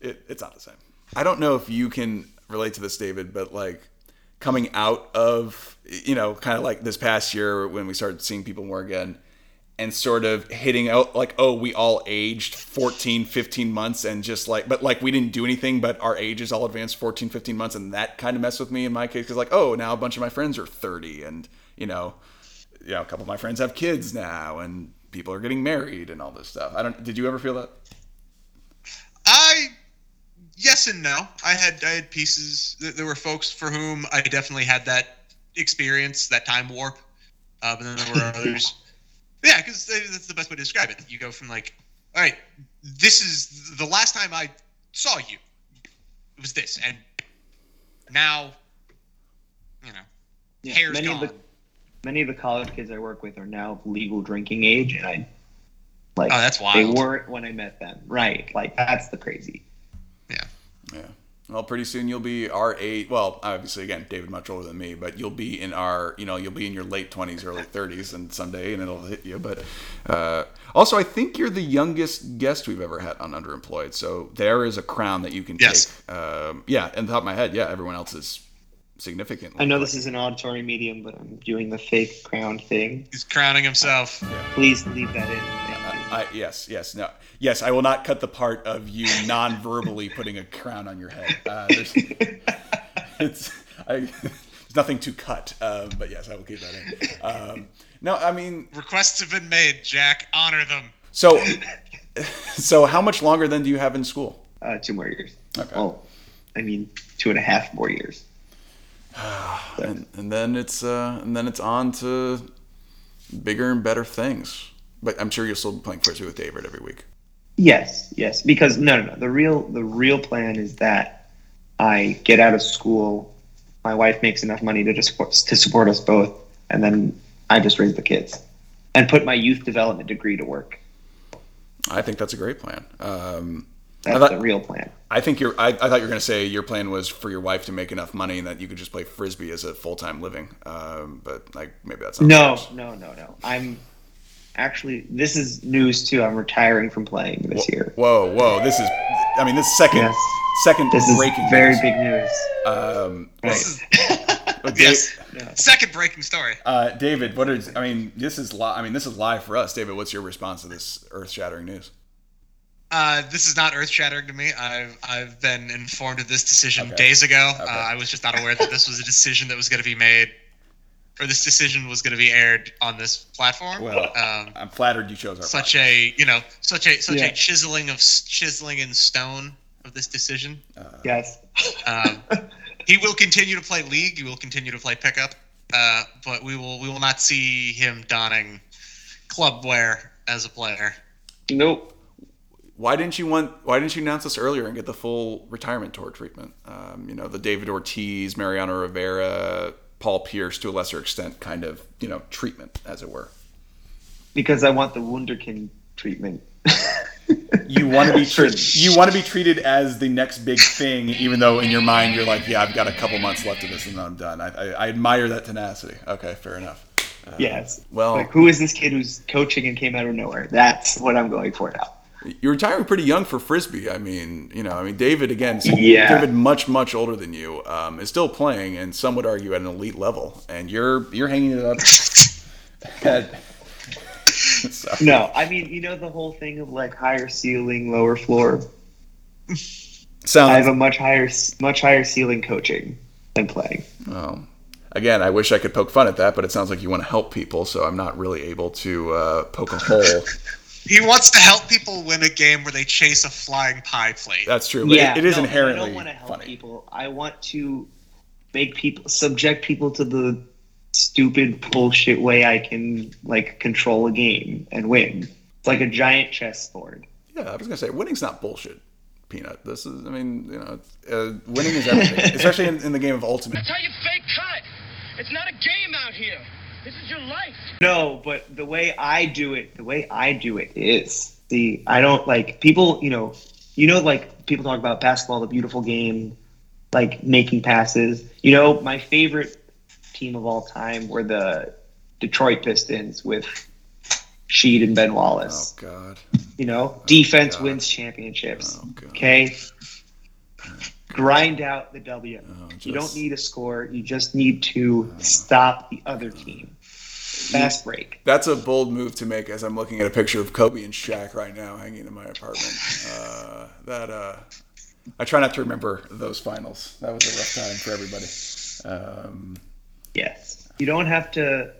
B: it, it's not the same. I don't know if you can relate to this, David, but like coming out of, you know, kind of like this past year when we started seeing people more again and sort of hitting out like, oh, we all aged 14, 15 months and just like, but like we didn't do anything, but our ages all advanced 14, 15 months. And that kind of messed with me in my case because like, oh, now a bunch of my friends are 30 and, you know, you know, a couple of my friends have kids now and people are getting married and all this stuff. I don't, did you ever feel that?
A: I yes and no. I had I had pieces. There were folks for whom I definitely had that experience, that time warp. Uh, but then there were others. Yeah, because that's the best way to describe it. You go from like, all right, this is the last time I saw you. It was this, and now, you know,
C: Yeah,
A: hair's
C: many
A: gone.
C: of the many of the college kids I work with are now of legal drinking age, and I like
A: Oh, that's wild.
C: they weren't when I met them. Right, like that's the crazy.
A: yeah.
B: Yeah. Well, pretty soon you'll be our age. Well, obviously, again, David much older than me, but you'll be in our, you know, you'll be in your late twenties, early thirties, and someday, and it'll hit you. But uh, also, I think you're the youngest guest we've ever had on Underemployed, so there is a crown that you can
A: Yes.
B: take. Um, yeah, in the top of my head, yeah, everyone else is significantly.
C: I know this is an auditory medium, but I'm doing the fake crown thing.
A: He's crowning himself.
C: Please leave that in. Thank you.
B: I, yes, yes, no, yes. I will not cut the part of you non-verbally putting a crown on your head. Uh, there's, it's I, there's nothing to cut, um, but yes, I will keep that in. Um, no, I mean,
A: Requests have been made. Jack, honor them.
B: so, so how much longer then do you have in school?
C: Uh, two more years.
B: Okay.
C: Well, I mean, two and a half more years.
B: And, and then it's uh, and then it's on to bigger and better things. But I'm sure you'll still be playing frisbee with David every week.
C: Yes, yes. Because no, no, no. The real, the real plan is that I get out of school. My wife makes enough money to just support, to support us both, and then I just raise the kids and put my youth development degree to work.
B: I think that's a great plan. Um,
C: That's
B: thought-
C: the real plan.
B: I think you're. I, I thought you were going to say your plan was for your wife to make enough money and that you could just play frisbee as a full time living. Um, but like maybe that's not.
C: No, no, no, no. I'm actually. This is news too. I'm retiring from playing this year.
B: Whoa, whoa! This is. I mean, this is second.
C: Yes.
B: Second
C: This is
B: breaking.
C: very
B: news.
C: big news.
B: Um,
A: This
C: Right.
B: but
A: Yes.
B: Dave-
A: Second breaking story.
B: uh, David, what is? I mean, this is. Li- I mean, this is live for us, David. What's your response to this earth shattering news?
A: Uh, this is not earth shattering to me. I've I've been informed of this decision
B: Okay.
A: days ago.
B: Okay.
A: Uh, I was just not aware that this was a decision that was going to be made, or this decision was going to be aired on this platform.
B: Well,
A: um,
B: I'm flattered you chose our.
A: such a you know such a such
C: Yeah.
A: a chiseling of chiseling in stone of this decision.
C: Yes.
A: Um, he will continue to play league. He will continue to play pickup, uh, but we will we will not see him donning club wear as a player.
C: Nope.
B: Why didn't you want? Why didn't you announce this earlier and get the full retirement tour treatment? Um, you know, the David Ortiz, Mariano Rivera, Paul Pierce, to a lesser extent, kind of you know treatment, as it were.
C: Because I want the Wunderkind treatment.
B: you want to be treated, you want to be treated as the next big thing, even though in your mind you're like, yeah, I've got a couple months left of this and then I'm done. I, I, I admire that tenacity. Okay, fair enough.
C: yes.
B: Well,
C: Like, who is this kid who's coaching and came out of nowhere? That's what I'm going for now.
B: You're retiring pretty young for frisbee. I mean, you know, I mean, David again,
C: Yeah.
B: David much much older than you, um, is still playing, and some would argue at an elite level, and you're you're hanging it up. at,
C: No, I mean, you know the whole thing of like higher ceiling, lower floor. I have a much higher, much higher ceiling coaching than playing.
B: well, again. I wish I could poke fun at that, but it sounds like you want to help people, so I'm not really able to uh, poke a hole.
A: He wants to help people win a game where they chase a flying pie plate.
B: That's true, but
C: yeah,
B: it, it is
C: no,
B: inherently
C: I don't want to help
B: funny.
C: people. I want to make people subject people to the stupid bullshit way I can like control a game and win. It's like a giant chessboard.
B: Yeah, I was gonna say winning's not bullshit, Peanut. This is, I mean, you know, uh, winning is everything, especially in, in the game of Ultimate.
D: That's how you fake cut. It's not a game out here. This is your life.
C: No, but the way I do it, the way I do it is the I don't like people. You know, you know, like people talk about basketball, the beautiful game, like making passes. You know, my favorite team of all time were the Detroit Pistons with Sheed and Ben Wallace.
B: Oh God.
C: You know, oh, defense
B: God.
C: wins championships.
B: Oh, God.
C: Okay. Grind out the W.
B: Oh,
C: you don't need a score. You just need to stop the other team. Fast break.
B: That's a bold move to make as I'm looking at a picture of Kobe and Shaq right now hanging in my apartment. Uh, that uh, I try not to remember those finals. That was a rough time for everybody. Um,
C: Yes. You don't have to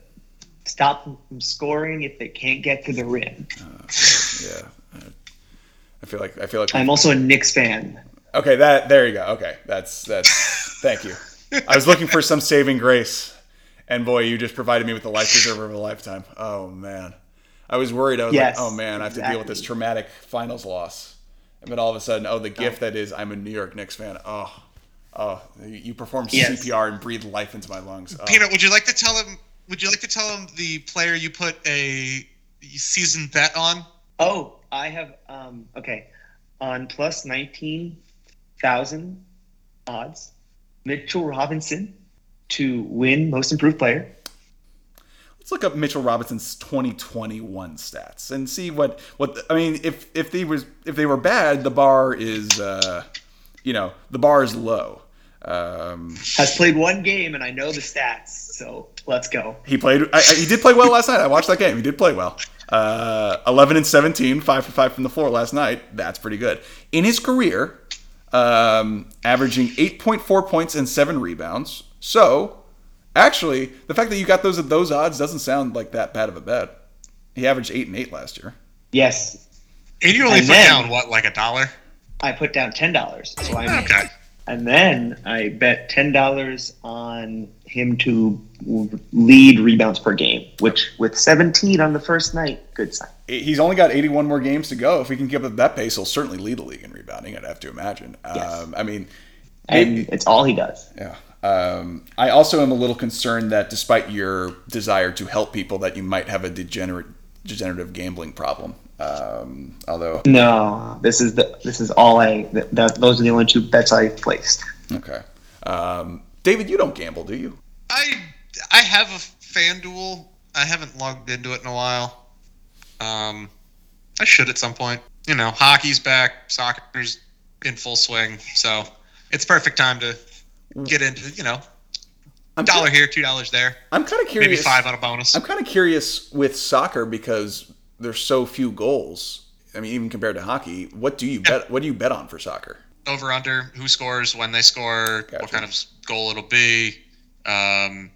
C: stop them from scoring if they can't get to the rim.
B: yeah, I feel like I feel like
C: I'm also a Knicks fan.
B: Okay, that there you go. Okay, that's that's. thank you. I was looking for some saving grace, and boy, you just provided me with the life preserver of a lifetime. Oh man, I was worried. I was
C: Yes,
B: like, oh man, I have to deal with this traumatic finals loss, and then all of a sudden, oh, the gift that is I'm a New York Knicks fan. Oh, oh, you you performed
C: Yes.
B: CPR and breathed life into my lungs. Oh.
A: Peanut, would you like to tell him? Would you like to tell him the player you put a season bet on?
C: Oh, I have um okay. On plus nineteen thousand odds, Mitchell Robinson to win most improved player.
B: Let's look up Mitchell Robinson's 2021 stats and see what what I mean. If if they was if they were bad, the bar is uh, you know the bar is low. Um,
C: Has played one game and I know the stats, so let's go.
B: he played. I, I, he did play well last night. I watched that game. He did play well. Uh, 11 and 17, five for five from the floor last night. That's pretty good. In his career, um, averaging 8.4 points and seven rebounds. So, actually, the fact that you got those at those odds doesn't sound like that bad of a bet. He averaged eight and eight last year.
C: Yes,
A: And you only
C: And
A: put down what, like a dollar?
C: I put down ten dollars, so I made.
A: Okay.
C: And then I bet ten dollars on him to lead rebounds per game, which with seventeen on the first night, good sign.
B: He's only got 81 more games to go. If he can keep up that pace, he'll certainly lead the league in rebounding. I'd have to imagine.
C: Yes.
B: Um, I mean,
C: And
B: It-
C: it's all he does.
B: Yeah. Um, I also am a little concerned that despite your desire to help people, that you might have a degenerate, degenerative gambling problem. Um, although,
C: No, this is the this is all I. Th- that, those are the only two bets I placed.
B: okay. Um, David, you don't gamble, do you?
A: I I have a FanDuel. I haven't logged into it in a while. Um, I should at some point. You know, hockey's back, soccer's in full swing, so it's perfect time to get into. You know,
B: I'm
A: dollar
B: ki-
A: here, two dollars there,
B: I'm kind of curious.
A: maybe five on a bonus.
B: I'm kind of curious with soccer because there's so few goals. I mean, even compared to hockey, what do you bet? What do you bet on for soccer?
A: Over under, who scores, when they score,
B: Gotcha.
A: what kind of goal it'll be. Um,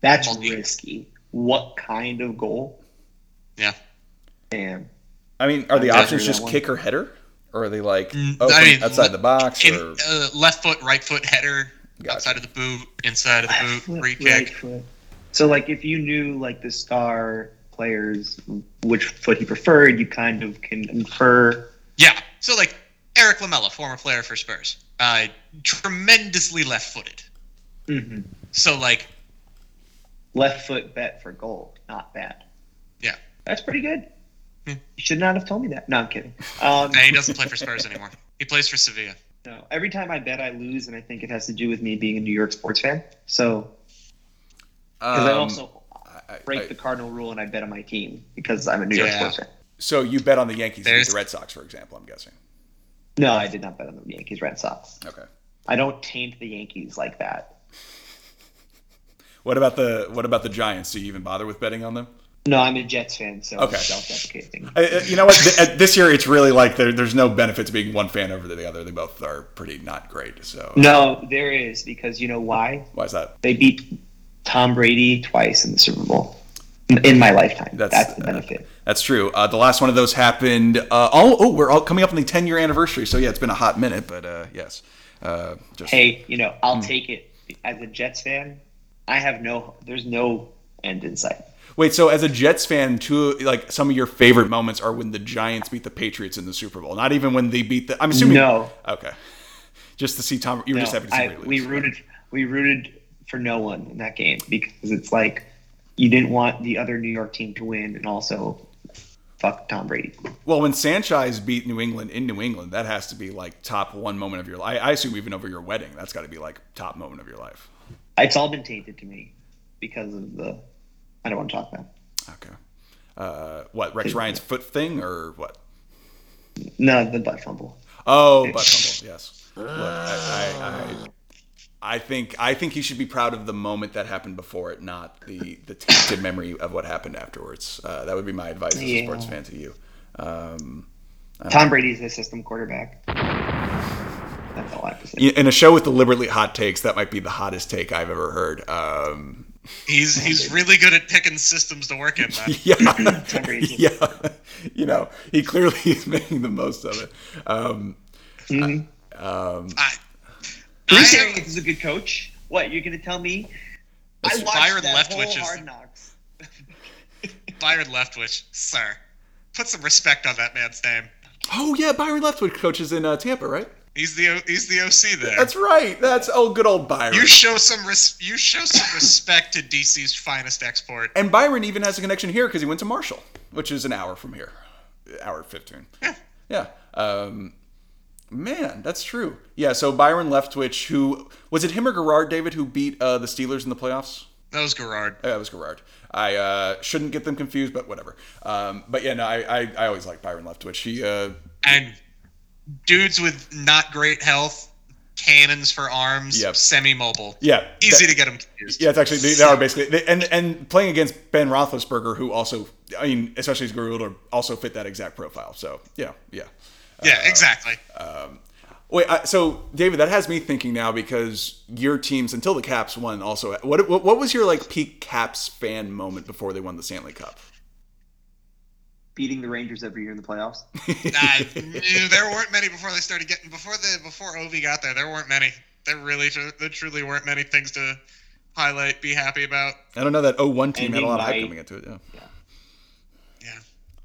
C: That's
A: Multi-
C: risky. What kind of goal?
A: yeah.
C: Damn.
B: I mean, are the
C: I'm
B: options just
C: that one.
B: kick or header, or are they like
A: Mm,
B: oh,
A: I mean,
B: outside
A: le-
B: the box?
A: In,
B: or
A: uh, left foot, right foot header,
B: Gotcha.
A: outside of the boot, inside of the boot,
C: Flip,
A: free
C: right
A: kick.
C: foot. So, like, if you knew like the star players, which foot he preferred, you kind of can infer.
A: Yeah. So like Erik Lamela, former player for Spurs, uh, tremendously left-footed.
C: Mhm.
A: So like,
C: Left foot bet for goal, not bad.
A: Yeah.
C: That's pretty good. You should not have told me that. No, I'm kidding. Um,
A: Nah, he doesn't play for Spurs anymore. He plays for Sevilla.
C: no, every time I bet, I lose, and I think it has to do with me being a New York sports fan. So, because I
B: Um,
C: also
B: I-
C: break
B: I-
C: the cardinal rule and I bet on my team because I'm a New York
A: Yeah.
C: sports fan.
B: so you bet on the Yankees to beat the Red Sox, for example. I'm guessing.
C: No, I did not bet on the Yankees Red Sox.
B: Okay.
C: I don't taint the Yankees like that.
B: What about the what about the Giants? Do you even bother with betting on them?
C: No, I'm a Jets fan, so
B: Okay.
C: Self-deprecating.
B: I- I- you know what? This year, it's really like there, there's no benefit to being one fan over the other. They both are pretty not great. So
C: No, there is because you know why?
B: why is that?
C: They beat Tom Brady twice in the Super Bowl in- my lifetime.
B: That's-
C: That's, the
B: uh,
C: benefit.
B: That's true. Uh, the last one of those happened. Uh, oh, oh, we're all coming up on the 10 year anniversary. So yeah, it's been a hot minute, but uh, yes. Uh, just,
C: Hey, you know,
B: Hmm.
C: I'll take it. As a Jets fan, I have no. There's no end in sight.
B: Wait, so as a Jets fan, two like some of your favorite moments are when the Giants beat the Patriots in the Super Bowl. Not even when they beat the. I'm assuming.
C: No.
B: Okay. Just to see Tom. You were
C: No,
B: just happy to see
C: I, we rooted. We rooted for no one in that game because it's like you didn't want the other New York team to win, and also fuck Tom Brady.
B: Well, when Sanchez beat New England in New England, that has to be like top one moment of your life. I, assume even over your wedding, that's got to be like top moment of your life.
C: It's all been tainted to me because of the. I don't want to talk about.
B: Okay. Uh, what Rex Ryan's foot thing or what?
C: No, the butt fumble.
B: Oh, butt fumble. Yes. Look, I, I, I, I think I think he should be proud of the moment that happened before it, not the the tainted memory of what happened afterwards. Uh, that would be my advice as a sports fan to you. Um,
C: Tom Brady's a system quarterback. That's all I have to say.
B: in a show with deliberately hot takes, that might be the hottest take I've ever heard. Um,
A: He's he's really good at picking systems to work in. Man.
B: yeah, yeah. You know, he clearly is making the most of it. Um,
C: Mhm.
B: um,
A: I,
C: Bruce
A: I-
C: Arians is a good coach. What you're gonna tell me? I watched
A: Byron
C: that
A: Leftwich
C: whole
A: is-
C: Hard Knocks.
A: Byron Leftwich, sir, put some respect on that man's name.
B: oh yeah, Byron Leftwich coaches in uh, Tampa, right?
A: He's the he's the OC there.
B: That's right. That's oh, good old Byron.
A: you show some res- you show some respect to DC's finest export.
B: And Byron even has a connection here because he went to Marshall, which is an hour from here, hour fifteen.
A: Yeah.
B: Yeah. Um, man, that's true. Yeah. So Byron Leftwich, who was it him or Garrard David who beat uh, the Steelers in the playoffs?
A: That was Garrard.
B: Yeah, it was Garrard. I uh, shouldn't get them confused, but whatever. Um, but yeah, no, I, I, I always like Byron Leftwich. He uh,
A: And dudes with not great health, cannons for arms,
B: Yep.
A: semi-mobile.
B: yeah,
A: Easy
B: that-
A: to get them confused.
B: Yeah, it's actually they, they are basically they, and and playing against Ben Roethlisberger, who also, I mean, especially as Garuda, also fit that exact profile. So yeah, yeah.
A: Yeah, exactly.
B: Uh, um, wait, I, so David, that has me thinking now because your teams until the Caps won also. What what, what was your like peak Caps fan moment before they won the Stanley Cup?
C: Beating the Rangers every year in the playoffs.
A: Nah, mm, there weren't many before they started getting before the before Ovi got there. There weren't many. There really there truly weren't many things to highlight, be happy about.
B: I don't know that 01 team had a
C: Ending
B: lot of hype coming into it. Yeah,
A: Yeah,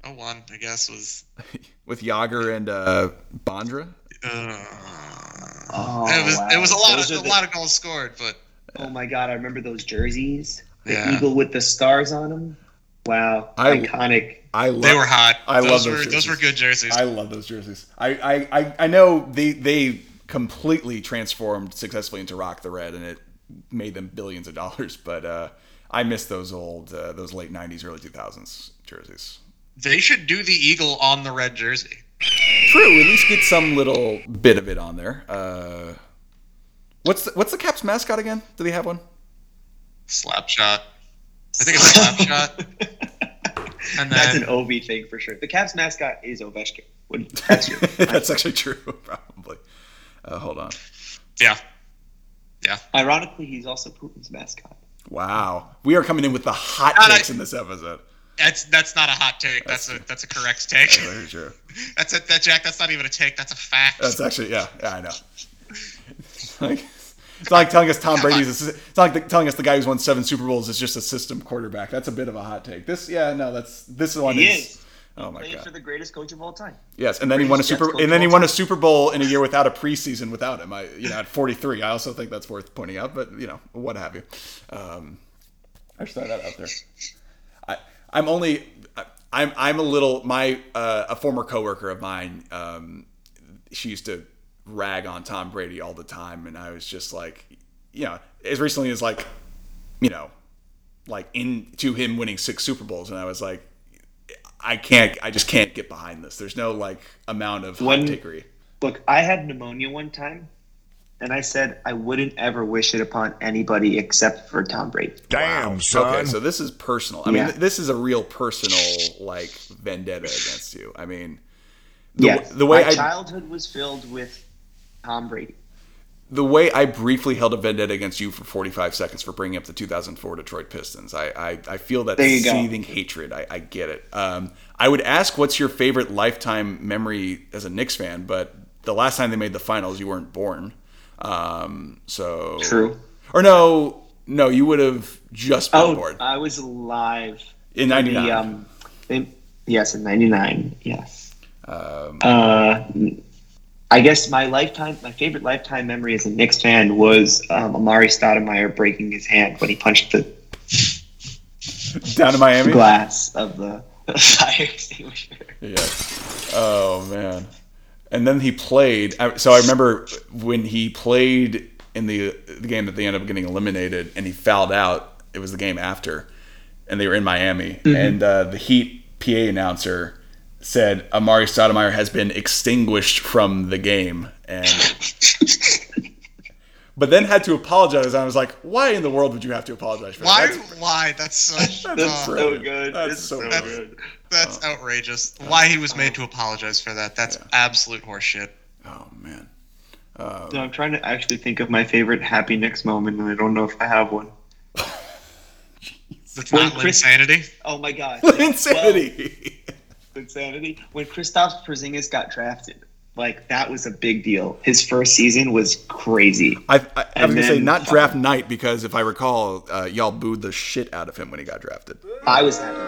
A: oh one I guess was.
B: with Jagr and uh, Bondra.
A: Uh,
C: Oh,
A: it was
C: wow.
A: it was a lot
C: Those
A: of a
C: the-
A: lot of goals scored, but
C: Oh my god, I remember those jerseys. The
A: Yeah.
C: eagle with the stars on them. Wow,
B: I-
C: iconic.
B: I love.
A: they were hot.
B: I love
A: those
B: those
A: were those were good jerseys.
B: I love those jerseys. I, I, I, I know they they completely transformed successfully into Rock the Red, and it made them billions of dollars. But uh, I miss those old, uh, those late '90s, early 2000s jerseys.
A: They should do the eagle on the red jersey.
B: True, at least get some little bit of it on there. Uh, what's the, what's the Caps mascot again? Do they have one?
A: Slapshot. I think it's slap shot. And
C: That's an Ovi thing for sure. The Caps mascot is Ovechkin. That's your.
B: That's actually true, probably. Uh, hold on.
A: yeah, yeah.
C: Ironically, he's also Putin's mascot.
B: Wow, we are coming in with the hot
A: And
B: takes in this episode.
A: That's that's not a hot take. That's a that's a correct take.
B: Very true.
A: That's a, that Jack. That's not even a take. That's a fact.
B: That's actually yeah, yeah, I know. It's like, it's not like telling us Tom Brady's. A, it's not like the, telling us the guy who's won seven Super Bowls is just a system quarterback. That's a bit of a hot take. This, yeah, no, that's this one
C: He
B: is.
C: is.
B: Oh my
C: Playing for the greatest coach of all time.
B: Yes, and then he won a Super,
C: Jets
B: and then he
C: of all
B: won a Super Bowl in a year without a preseason without him. I, you know, at 43, I also think that's worth pointing out. But you know, what have you? Um, I just throw that out there. I'm only. I'm I'm a little my uh, a former coworker of mine. Um, she used to rag on Tom Brady all the time, and I was just like, you know, as recently as like, you know, like into him winning six Super Bowls, and I was like, I can't, I just can't get behind this. There's no like amount of
C: When-. Look, I had pneumonia one time, and I said I wouldn't ever wish it upon anybody except for Tom Brady.
D: Damn, son.
B: Okay, so this is personal. I mean,
C: Yeah.
B: th- this is a real personal like vendetta against you. I mean, the,
C: yes,
B: the way
C: my
B: I
C: childhood was filled with Tom Brady.
B: the way I briefly held a vendetta against you for 45 seconds for bringing up the 2004 Detroit Pistons. I I, I feel that
C: There you go.
B: seething hatred. I, I get it. Um, I would ask what's your favorite lifetime memory as a Knicks fan, but the last time they made the finals, you weren't born. Um, so
C: True.
B: Or no, no, you would have just been
C: Oh,
B: born
C: I was alive
B: in
C: for
B: '99.
C: the um, yes, in '99. Yes.
B: Um,
C: Uh, I guess my lifetime, my favorite lifetime memory as a Knicks fan was um, Amar'e Stoudemire breaking his hand when he punched the
B: down in Miami.
C: glass of the fire extinguisher.
B: Yeah. Oh man. And then he played. So I remember when he played in the the game that they ended up getting eliminated, and he fouled out. It was the game after, and they were in Miami, and uh, the Heat PA announcer said Amar'e Stoudemire has been extinguished from the game, and but then had to apologize. And I was like, why in the world would you have to apologize for
A: Why?
B: that? That's,
A: Why? That's such.
B: That's
A: uh,
C: So good.
B: That's
C: It's
B: so
C: so
A: That's-
C: good.
A: That's outrageous. Why he was made to apologize for that? That's absolute horseshit.
B: oh man.
C: So I'm trying to actually think of my favorite happy Knicks moment, and I don't know if I have one.
A: That's
C: When
A: not
C: Chris-
A: insanity.
C: Oh my god!
B: Insanity.
C: Well, insanity. When Kristaps Porzingis got drafted, like that was a big deal. His first season was crazy.
B: I, I, I was
C: And
B: gonna say not draft night because if I recall, uh, y'all booed the shit out of him when he got drafted.
C: I was happy.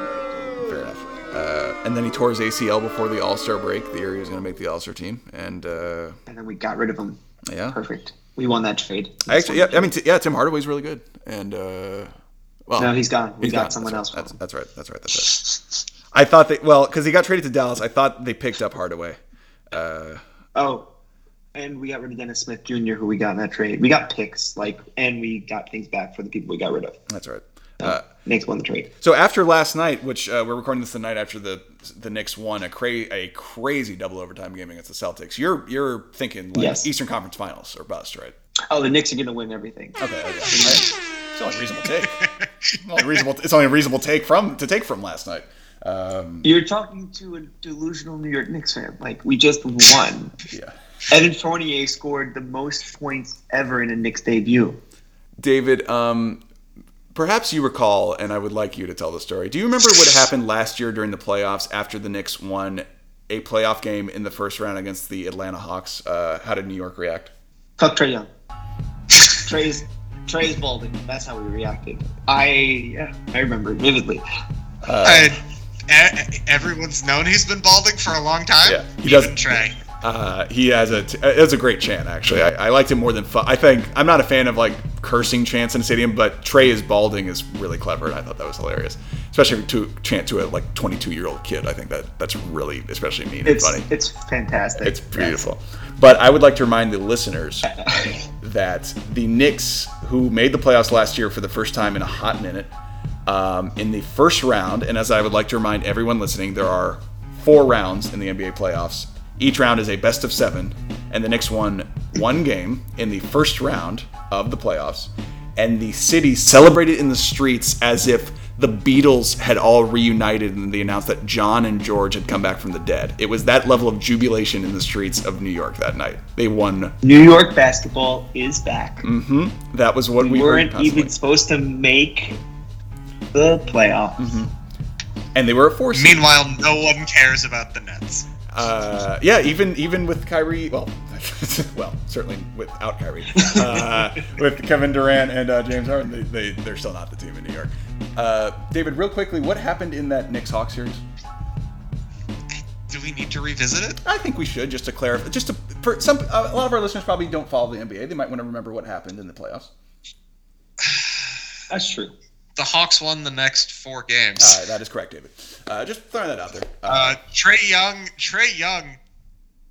B: Fair enough. Uh, and then he tore his ACL before the All Star break. The year he was going to make the All Star team, and uh,
C: And then we got rid of him.
B: yeah,
C: Perfect. We won that trade.
B: I actually, yeah, I mean, t- yeah, Tim Hardaway's really good, and uh, well,
C: No, he's gone. We
B: he's
C: got
B: gone.
C: someone
B: that's
C: else.
B: Right. That's, that's right. That's right. That's it. I thought they well because he got traded to Dallas. I thought they picked up Hardaway. Uh,
C: Oh, and we got rid of Dennis Smith Jr., who we got in that trade. We got picks, like, and we got things back for the people we got rid of.
B: that's right. Uh,
C: Knicks won the trade.
B: So after last night, which uh, we're recording this the night after the the Knicks won a cra- a crazy double overtime game against the Celtics, you're you're thinking like
C: Yes.
B: Eastern Conference Finals or bust, right?
C: Oh, the Knicks are going to win everything.
B: Okay, okay. It's only a reasonable take. Only reasonable. It's only a reasonable take from to take from last night. Um,
C: You're talking to a delusional New York Knicks fan. Like, we just won.
B: yeah,
C: Evan Fournier scored the most points ever in a Knicks debut.
B: David. Um, perhaps you recall, and I would like you to tell the story. Do you remember what happened last year during the playoffs after the Knicks won a playoff game in the first round against the Atlanta Hawks? Uh, how did New York react?
C: Fuck Trae Young. Trae's Trae's balding. That's how we reacted. I yeah, I remember it vividly.
A: I- e- everyone's known he's been balding for a long time.
B: Yeah, he doesn't-
A: Trae.
B: Uh, he has a t- it's a great chant actually. I, I liked him more than fu- I think I'm not a fan of like cursing chants in a stadium, but Trae is balding is really clever, and I thought that was hilarious, especially to chant to a like 22 year old kid. I think that that's really especially mean and
C: It's
B: funny.
C: it's fantastic.
B: It's beautiful. But I would like to remind the listeners that the Knicks, who made the playoffs last year for the first time in a hot minute, um, in the first round, and as I would like to remind everyone listening, there are four rounds in the NBA playoffs. Each round is a best of seven, and the Knicks won one game in the first round of the playoffs, and the city celebrated in the streets as if the Beatles had all reunited and they announced that John and George had come back from the dead. It was that level of jubilation in the streets of New York that night. They won.
C: New York basketball is back.
B: Mm. That was what we
C: we weren't even supposed to make the playoffs.
B: Mm-hmm. and they were a four seed.
A: Meanwhile, no one cares about the Nets.
B: Uh, yeah, even even with Kyrie, well, well, certainly without Kyrie, uh, with Kevin Durant and uh, James Harden, they, they they're still not the team in New York. Uh, David, real quickly, what happened in that Knicks Hawks series?
A: Do we need to revisit it?
B: I think we should just to clarify, just to for some a lot of our listeners probably don't follow the NBA. They might want to remember what happened in the playoffs.
C: That's true.
A: The Hawks won the next four games.
B: Uh, that is correct, David. Uh, just throwing that out there. Uh,
A: Uh, Trae Young, Trae Young,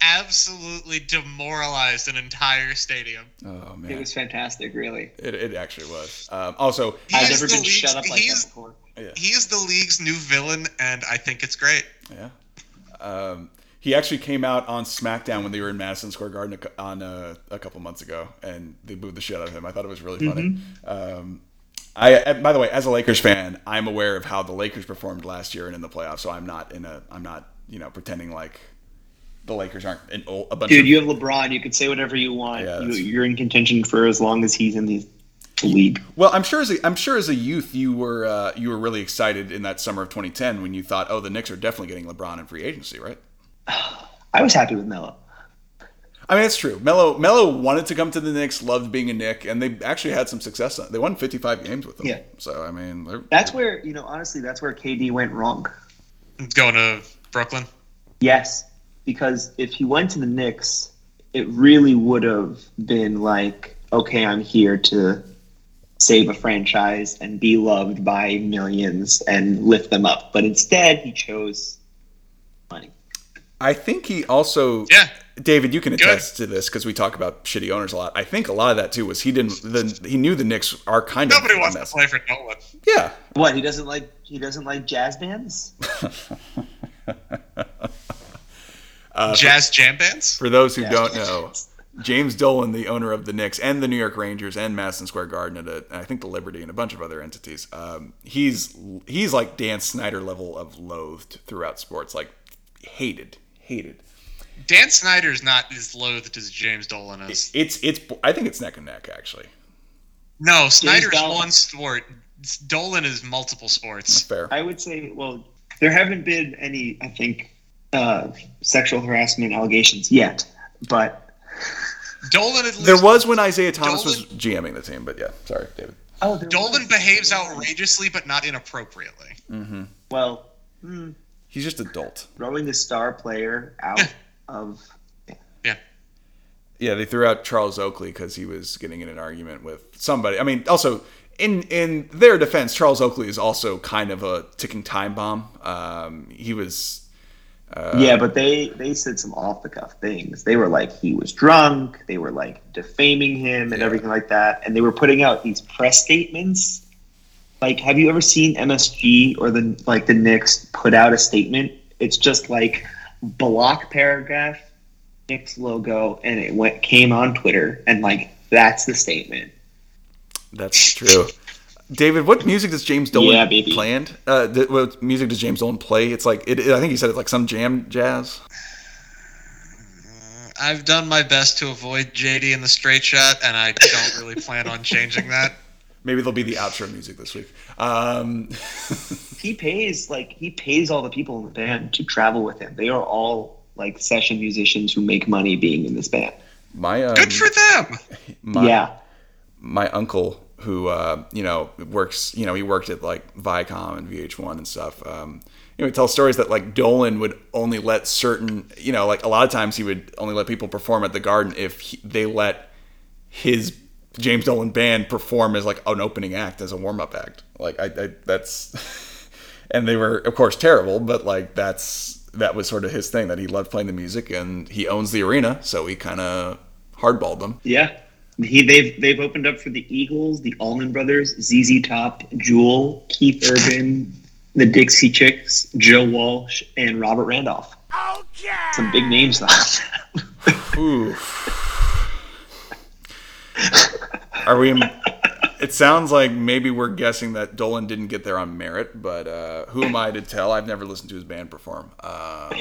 A: absolutely demoralized an entire stadium.
B: oh man, It
C: was fantastic, really.
B: it, it actually was. Um, also,
A: He
C: I've never been
A: league's-
C: shut up like that
A: he's-
C: before.
A: He is the league's new villain, and I think it's great.
B: Yeah. Um, he actually came out on SmackDown when they were in Madison Square Garden a, on uh, a couple months ago, and they booed the shit out of him. I thought it was really funny. Um, I, uh, by the way, as a Lakers fan, I'm aware of how the Lakers performed last year and in the playoffs, so I'm not in a, I'm not, you know, pretending like the Lakers aren't an old, a bunch
C: Dude,
B: of.
C: you have LeBron. You can say whatever you want.
B: Yeah,
C: you, you're in contention for as long as he's in the league.
B: Well, I'm sure as a, I'm sure as a youth you were uh, you were really excited in that summer of 2010 when you thought, oh, the Knicks are definitely getting LeBron in free agency, right?
C: I was happy with Melo.
B: I mean, it's true. Melo Melo wanted to come to the Knicks, loved being a Knick, and they actually had some success. They won 55 games with them.
C: Yeah.
B: So I mean, they're-
C: That's where you know, honestly, that's where KD went wrong.
A: Going to Brooklyn.
C: Yes, because if he went to the Knicks, it really would have been like, okay, I'm here to save a franchise and be loved by millions and lift them up. But instead, he chose money.
B: I think he also.
A: Yeah.
B: David, you can
A: Good.
B: attest to this because we talk about shitty owners a lot. I think a lot of that too was he didn't. The, he knew the Knicks are kind of
A: Nobody
B: a
A: wants to
B: mess.
A: play for Dolan.
B: Yeah.
C: What he doesn't like? He doesn't like jazz bands.
A: Jazz jam bands.
B: For those who
C: Jazz
B: don't
C: bands.
B: know, James Dolan, the owner of the Knicks and the New York Rangers and Madison Square Garden, and, a, and I think the Liberty and a bunch of other entities, um, he's he's like Dan Snyder level of loathed throughout sports, like hated, hated.
A: Dan Snyder's not as loathed as James Dolan is.
B: It's it's I think it's neck and neck actually.
A: No, Snyder's
C: Dolan-
A: one sport. Dolan is multiple sports.
B: Fair.
C: I would say, well, there haven't been any, I think, uh, sexual harassment allegations yet, but
A: Dolan at least
B: There was when Isiah Thomas was
A: Dolan-
B: GMing the team, but yeah, sorry, David.
C: oh,
A: Dolan
C: was.
A: behaves outrageously, but not inappropriately.
C: Well, hmm,
B: He's just adult.
C: throwing the star player out of
A: Yeah.
B: Yeah, they threw out Charles Oakley because he was getting in an argument with somebody. I mean, also in in their defense, Charles Oakley is also kind of a ticking time bomb. Um, he was
C: yeah, but they they said some off the cuff things. They were like he was drunk. They were like defaming him and
B: Yeah.
C: everything like that. And they were putting out these press statements. Like, have you ever seen MSG or the like the Knicks put out a statement? It's just like block paragraph, Knicks logo, and it went came on Twitter, and like that's the statement.
B: that's true. David, what music does James Dolan
C: Yeah, baby.
B: planned? Uh, th- what music does James Dolan play? It's like it, I think he said it's like some jam jazz.
A: I've done my best to avoid JD in the straight shot, and I don't really plan on changing that.
B: Maybe there'll be the outro music this week. Um,
C: He pays like he pays all the people in the band to travel with him. They are all like session musicians who make money being in this band.
B: my um,
A: Good for them.
B: my,
C: yeah.
B: my uncle who uh, you know works you know he worked at like Viacom and VH1 and stuff um, you know he tells stories that like Dolan would only let certain you know like a lot of times he would only let people perform at the Garden if he, they let his James Dolan band perform as like an opening act as a warm up act like I, I that's and they were of course terrible but like that's that was sort of his thing that he loved playing the music and he owns the arena so he kind of hardballed them
C: Yeah. He they've they've opened up for the Eagles, the Allman Brothers, ZZ Top, Jewel, Keith Urban, the Dixie Chicks, Joe Walsh, and Robert Randolph. Some big names though.
B: Ooh. Are we? It sounds like maybe we're guessing that Dolan didn't get there on merit, but uh, who am I to tell? I've never listened to his band perform. Uh,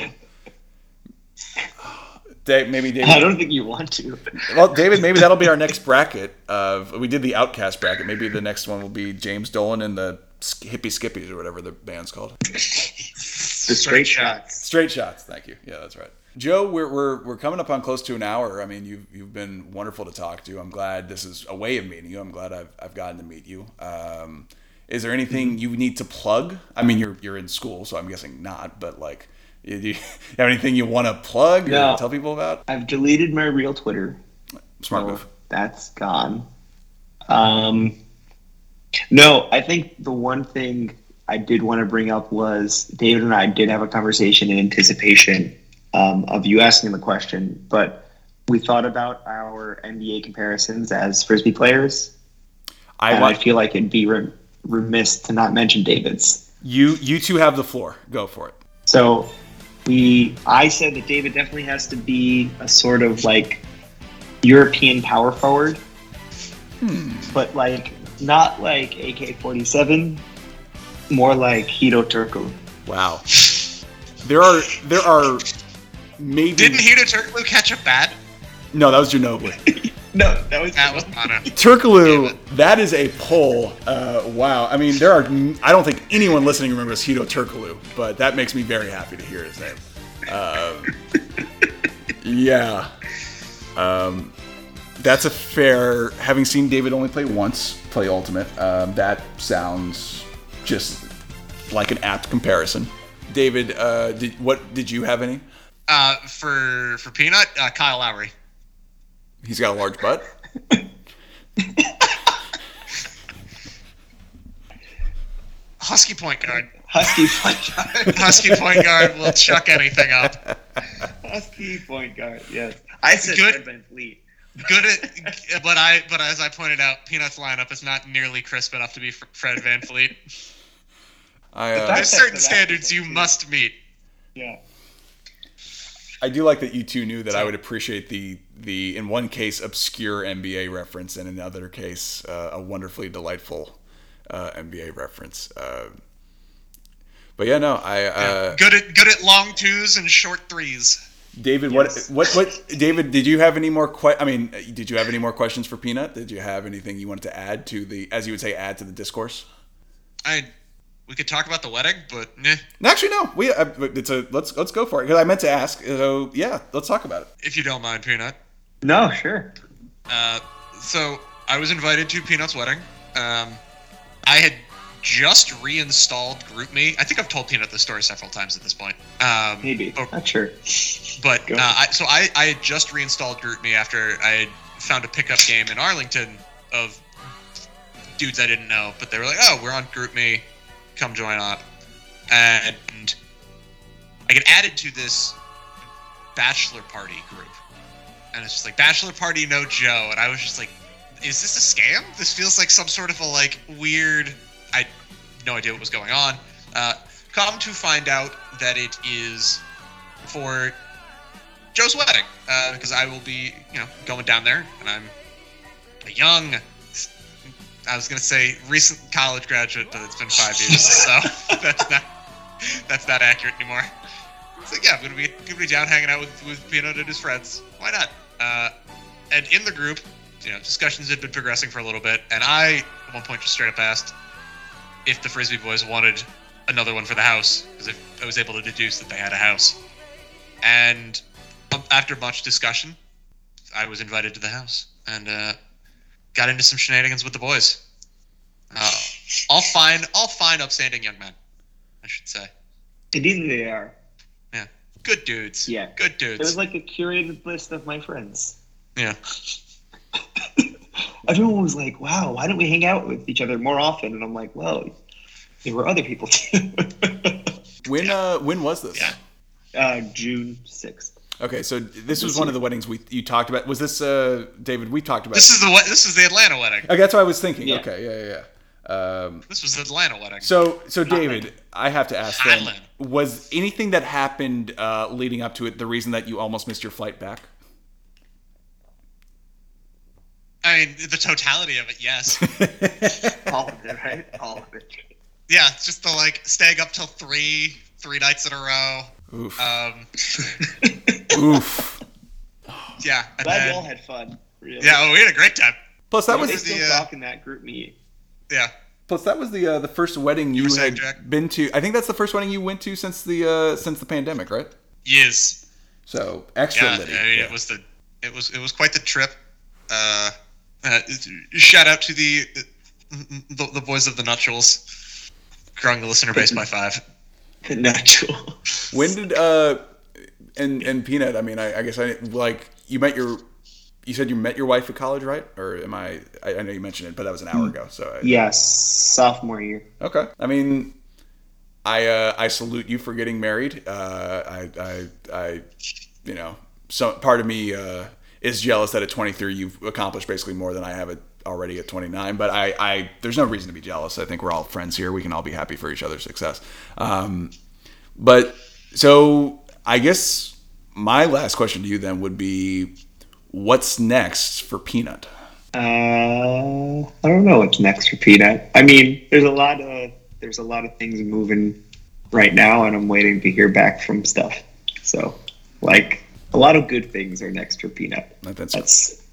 B: Dave, maybe David.
C: I don't think you want to.
B: Well, David, maybe that'll be our next bracket. Of we did the OutKast bracket. Maybe the next one will be James Dolan and the Hippie Skippies or whatever the band's called.
C: The straight shots.
B: Straight shots. Thank you. Yeah, that's right. Joe, we're, we're, we're coming up on close to an hour. I mean, you've, you've been wonderful to talk to. I'm glad this is a way of meeting you. I'm glad I've, I've gotten to meet you. Um, is there anything you need to plug? I mean, you're, you're in school, so I'm guessing not, but like, do you have anything you want to plug or
C: No.
B: tell people about?
C: I've deleted my real Twitter.
B: Smart
C: so
B: move.
C: That's gone. Um, No, I think the one thing I did want to bring up was David and I did have a conversation in anticipation um, of you asking the question, but we thought about our NBA comparisons as frisbee players,
B: I
C: I feel like it'd be re- remiss to not mention David's.
B: you. You two have the floor. Go for it.
C: So we, I said that David definitely has to be a sort of like European power forward, but like not like AK forty seven, more like Hedo Turco.
B: Wow. There are there are maybe
A: Didn't Hedo Turkoglu catch a bat?
B: no that was Ginobili.
C: No, that was
A: That was Manu.
B: Turkoglu, that is a poll. Uh, wow. I mean, there are. I don't think anyone listening remembers Hedo Turkoglu, but that makes me very happy to hear his name. Um, yeah. Um, that's a fair. Having seen David only play once, play Ultimate, um, that sounds just like an apt comparison. David, uh, did, what did you have any?
A: Uh, for for Peanut, uh, Kyle Lowry.
B: He's got a large butt.
A: Husky point guard.
C: Husky point guard.
A: Husky point guard will chuck anything up.
C: Husky point guard. Yes, I said
A: Good.
C: Fred VanVleet.
A: Good at, but I, but as I pointed out, Peanut's lineup is not nearly crisp enough to be Fred VanVleet.
B: I, uh,
A: There's certain standards you must meet.
C: Yeah.
B: I do like that you two knew that I would appreciate the the in one case obscure NBA reference and in the other case uh, a wonderfully delightful uh, NBA reference. Uh, but yeah, no, I uh,
A: Good at good at long twos and short threes.
B: David,
C: Yes.
B: what what what David? Did you have any more? Que- I mean, did you have any more questions for Peanut? Did you have anything you wanted to add to the, as you would say, add to the discourse?
A: I we could talk about the wedding, but nah,
B: Actually, no. We uh, it's a let's let's go for it because I meant to ask. So yeah, let's talk about it.
A: if you don't mind, Peanut.
C: No, sure.
A: Uh, so I was invited to Peanut's wedding. Um, I had just reinstalled GroupMe. I think I've told Peanut this story several times at this point. Um,
C: Maybe.
A: But,
C: Not sure.
A: but uh, I, so I, I had just reinstalled GroupMe after I had found a pickup game in Arlington of dudes I didn't know, but they were like, "Oh, we're on GroupMe, come join up," and I get added to this bachelor party group, and it's just like bachelor party no Joe, and I was just like, "Is this a scam? This feels like some sort of a like weird." I no idea what was going on. Uh, come to find out that it is for Joe's wedding uh, because I will be, you know, going down there, and I'm a young. I was gonna say recent college graduate, but it's been five years, so that's not that's not accurate anymore. So yeah, I'm gonna be gonna be down hanging out with with Peanut and his friends. Why not? Uh, and in the group, you know, discussions had been progressing for a little bit, and I at one point just straight up asked if the Frisbee boys wanted another one for the house because I was able to deduce that they had a house. And um, after much discussion, I was invited to the house and uh, got into some shenanigans with the boys. Uh, all fine, all fine, upstanding young men, I should say.
C: Indeed, they are.
A: Yeah, good dudes.
C: Yeah.
A: good dudes.
C: It was like a curated list of my friends.
A: yeah,
C: Everyone was like, "Wow, why don't we hang out with each other more often?" And I'm like, "Well, there were other people too."
B: When uh when was this?
A: Yeah.
C: uh, June sixth.
B: Okay, so this was one of the weddings we you talked about. Was this uh David? We talked about.
A: this is the this is the Atlanta wedding.
B: okay, that's what I was thinking.
C: Yeah.
B: Okay, yeah, yeah, yeah. Um,
A: This was the Atlanta wedding.
B: so so David, I have to ask then,
A: Highland.
B: was anything that happened uh, leading up to it the reason that you almost missed your flight back?
A: I mean, the totality of it, yes.
C: All of it, right? All of it.
A: yeah, just the like staying up till three, three nights in a row.
B: Oof.
A: Um,
B: Oof.
A: yeah, and
C: Glad
A: then-
C: you all had fun. Really.
A: yeah, oh, we had a great time.
B: Plus that
C: They
B: was
C: still
A: the, uh,
C: talk in that GroupMe.
A: Yeah,
B: plus that was the uh, the first wedding you
A: were saying,
B: had
A: Jack?
B: been to. I think that's the first wedding you went to since the uh, since the pandemic, right?
A: yes,
B: So extra
A: yeah.
B: litty.
A: I mean,
B: yeah.
A: it was the, it was it was quite the trip. Uh, uh, shout out to the, the the boys of the Nutshulls, growing the listener base by five.
C: Natural.
B: When did uh and and Peanut? I mean, I, I guess I like you met your you said you met your wife at college, right? Or am I? I, I know you mentioned it, but that was an hour ago. So I,
C: Yes, sophomore year.
B: Okay. I mean, I uh, I salute you for getting married. Uh, I, I I you know, some part of me uh, is jealous that at 23 you've accomplished basically more than I have at, already at 29. But I, I there's no reason to be jealous. I think we're all friends here. We can all be happy for each other's success. Um, but so I guess my last question to you then would be, what's next for Peanut?
C: Uh, I don't know what's next for Peanut. I mean, there's a lot of there's a lot of things moving right now, and I'm waiting to hear back from stuff. So, like, a lot of good things are next for Peanut.
B: That's
C: That's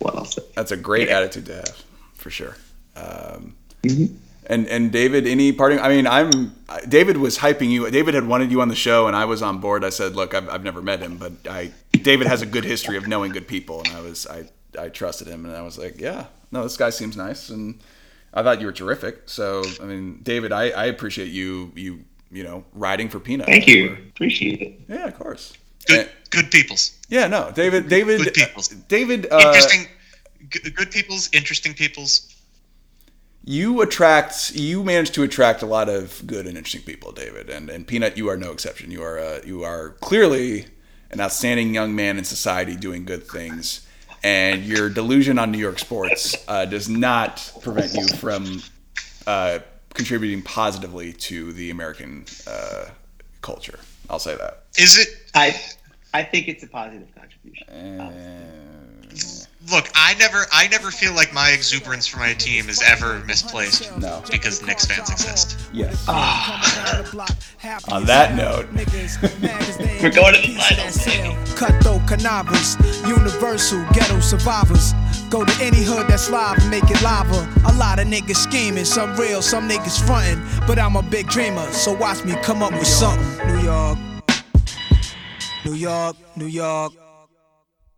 C: what I'll say.
B: that's a great attitude to have for sure. Um,
C: Mhm.
B: And and David, any parting? I mean, I'm David was hyping you. David had wanted you on the show, and I was on board. I said, look, I've, I've never met him, but I David has a good history of knowing good people, and I was I I trusted him, and I was like, yeah, no, this guy seems nice, and I thought you were terrific. So I mean, David, I, I appreciate you you you know riding for Peanut.
C: Thank you. Appreciate it.
B: Yeah, of course.
A: Good,
B: And-
A: good peoples.
B: yeah, no, David, David,
A: Good peoples.
B: David. Uh,
A: Interesting. g- good peoples. Interesting peoples.
B: you attract you manage to attract a lot of good and interesting people david and, and peanut you are no exception you are uh, you are clearly an outstanding young man in society doing good things and your delusion on new york sports uh, does not prevent you from uh, contributing positively to the american uh, culture i'll say that
A: Is it?
C: I I think it's a positive contribution.
A: Look, I never, I never feel like my exuberance for my team is ever misplaced.
B: No.
A: because Knicks fans exist.
B: yes
E: On
B: On that note.
C: We're going to the finals.
E: Cutthroat cannabis, universal ghetto survivors. Go to any hood that's live and make it lava. A lot of niggas scheming, some real, some niggas frontin'. But I'm a big dreamer, so watch me come up with something. New York, New York, New York.